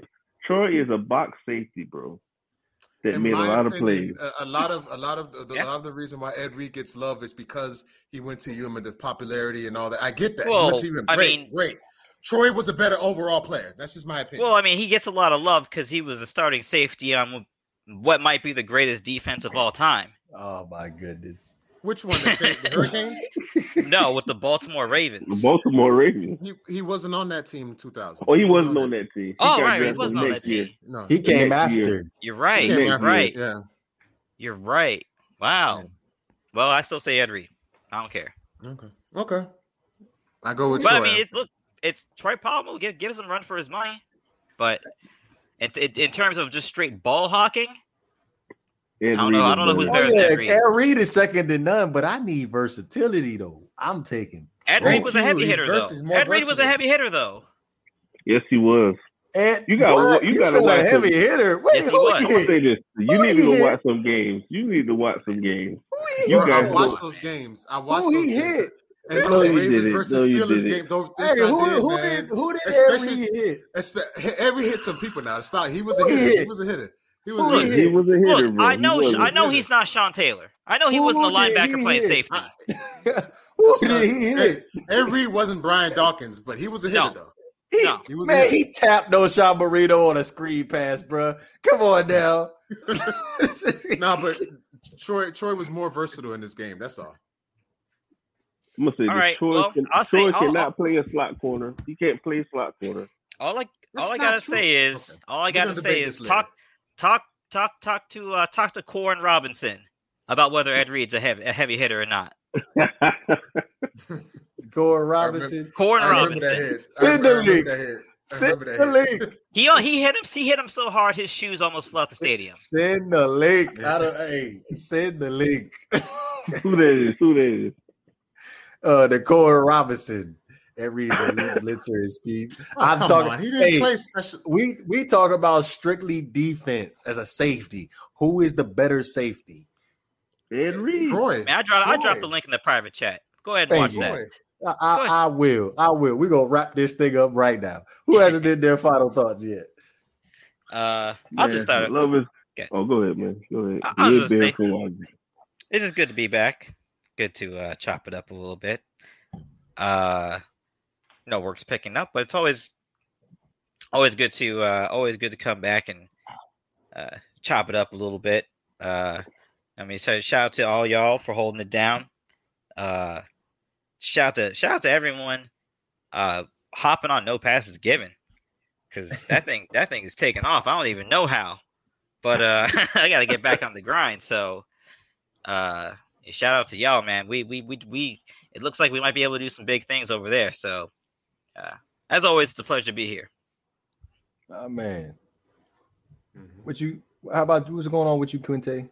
Troy is a box safety, bro. That made a my lot of plays. A, a lot of a lot of the, the- Yeah. a lot of the reason why Ed Reed gets love is because he went to UM and the popularity and all that. I get that. he Well, went to UM. I Great, mean- great. Troy was a better overall player. That's just my opinion. Well, I mean, he gets a lot of love because he was the starting safety on what might be the greatest defense of all time. Oh my goodness. Which one? The, the Hurricanes? No, with the Baltimore Ravens. The Baltimore Ravens. He he wasn't on that team in 2000. Oh, he wasn't on that team. He Oh, got right, he wasn't on next that year. team. No, He came after. year. You're right. He Next came You're after right. Yeah. You're right. Wow. Yeah. Well, I still say Ed Reed. I don't care. Okay. Okay. I go with But Troy. I mean, it's, look, it's Troy Palmer. Give give us a run for his money. But in, in, in terms of just straight ball hawking, Ed I don't Reed know- I don't know who's better. Oh better than oh, yeah, Ed Reed. Ed Reed is second to none, but I need versatility though. I'm taking Ed Reed was a heavy hitter vers- though. he's more Ed Reed was a heavy hitter though. Yes, he was. Ed. You got- what? you You gotta watch a heavy him. hitter. Wait, Yes, who was. I'm gonna say this. You Who need he to hit? watch some games. You need to watch some games. Who he You hit? Bro, guys I watched those games. I watched Who those he games. hit? And No, the you Ravens didn't. versus No, you Steelers didn't. game. Hey, who, did, who man. did who did Ed Especially- Reed hit? Espe- Every hit some people now. Stop. He was Who a hitter. hit? He was a hitter. He was Who a hit? hitter. He was a hitter, Look, bro. I know was I a- know he's not Sean Taylor. I know he Who wasn't a linebacker playing hit? safety. I- who did he hit? Ed Reed wasn't Brian Dawkins, but he was a hitter No. though. He, No. He was man, hitter. he tapped no shot burrito on a screen pass, bro. Come on now. No, but Troy Troy was more versatile in this game. That's all. I'm gonna say All this. right, Troy, well, can, I'll say- Troy I'll- cannot I'll- play a slot corner. He can't play slot corner. All I That's all I gotta true. say is Okay. all I gotta say is this talk talk talk talk to uh, talk to Corin Robinson about whether Ed Reed's a heavy a heavy hitter or not. Gore Robinson. Corin I remember that Robinson. Send the link. Send the link. He he hit him. He hit him so hard his shoes almost flew out the stadium. Send the link. I don't, hey, send the link. Who that is? Who that is? Uh, Nicole Robinson. That reads Elite Blitzer is speed. Oh, I'm talking. on. He didn't hey, play special. we we talk about strictly defense as a safety. Who is the better safety? Ed Reed. Roy. Man, I dropped I Troy. dropped the link in the private chat. Go ahead and Thank watch you. that. Roy. I, I. I will. I will. We're gonna wrap this thing up right now. Who hasn't did their final thoughts yet? Uh, I'll Man, just start. Love is. Okay. Oh, go ahead, man. Go ahead. I- I was Good gonna say- bear for one. This is good to be back. Good to uh, chop it up a little bit. Uh, no work's picking up, but it's always always good to uh, always good to come back and uh, chop it up a little bit. Uh, I mean, so shout out to all y'all for holding it down. Uh, shout out to shout out to everyone uh, hopping on no passes given because that thing that thing is taking off. I don't even know how, but uh, I got to get back on the grind. So uh shout out to y'all man we we we we it looks like we might be able to do some big things over there so uh as always it's a pleasure to be here Oh man, Mhm. what you? How about? What's going on with you, Quinte?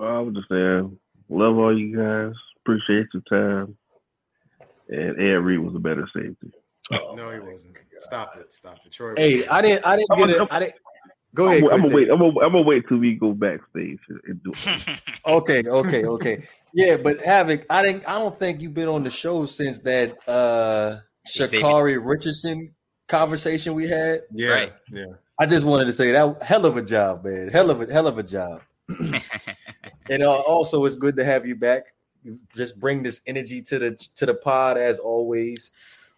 I was just saying, love all you guys. Appreciate your time. And Ed Reed was a better safety. No, he wasn't. Stop it. Stop it. Troy. Hey, I didn't. I didn't get it. I didn't. Go ahead. I'm, I'm gonna wait. I'm gonna, wait till we go backstage and, and do it. Okay, okay, okay. Yeah, but Havoc, I didn't I don't think you've been on the show since that uh Sha'Carri Richardson conversation we had. yeah. Right. Yeah. I just wanted to say that hell of a job, man. Hell of a hell of a job. And uh, also it's good to have you back. You just bring this energy to the to the pod as always.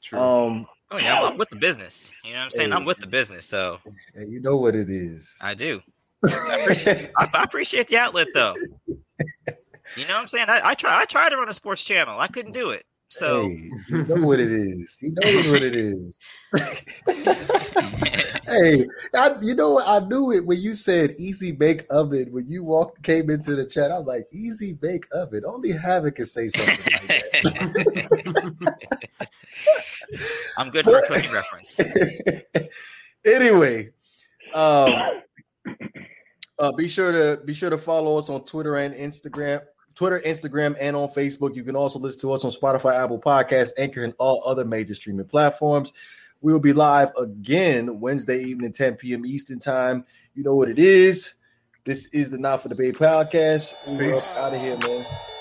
True. Um oh yeah I'm, with the business. You know what i'm saying? I'm with the business so. And you know what it is. i do. I appreciate, I, I appreciate the outlet though. You know what i'm saying? I, I try i tried to run a sports channel. I couldn't do it so Hey, you know what it is. He knows what it is. hey, I, you know what? I knew it when you said easy bake oven. When you walked came into the chat, I'm like, easy bake oven. Only Havoc can say something like that. i'm good for a cooking reference anyway, um, uh, be sure to be sure to follow us on Twitter and Instagram. Twitter, Instagram, and on Facebook. You can also listen to us on Spotify, Apple Podcasts, Anchor, and all other major streaming platforms. We will be live again Wednesday evening, 10 p.m. Eastern Time. You know what it is. This is the Not for the Bay podcast. We're out of here, man.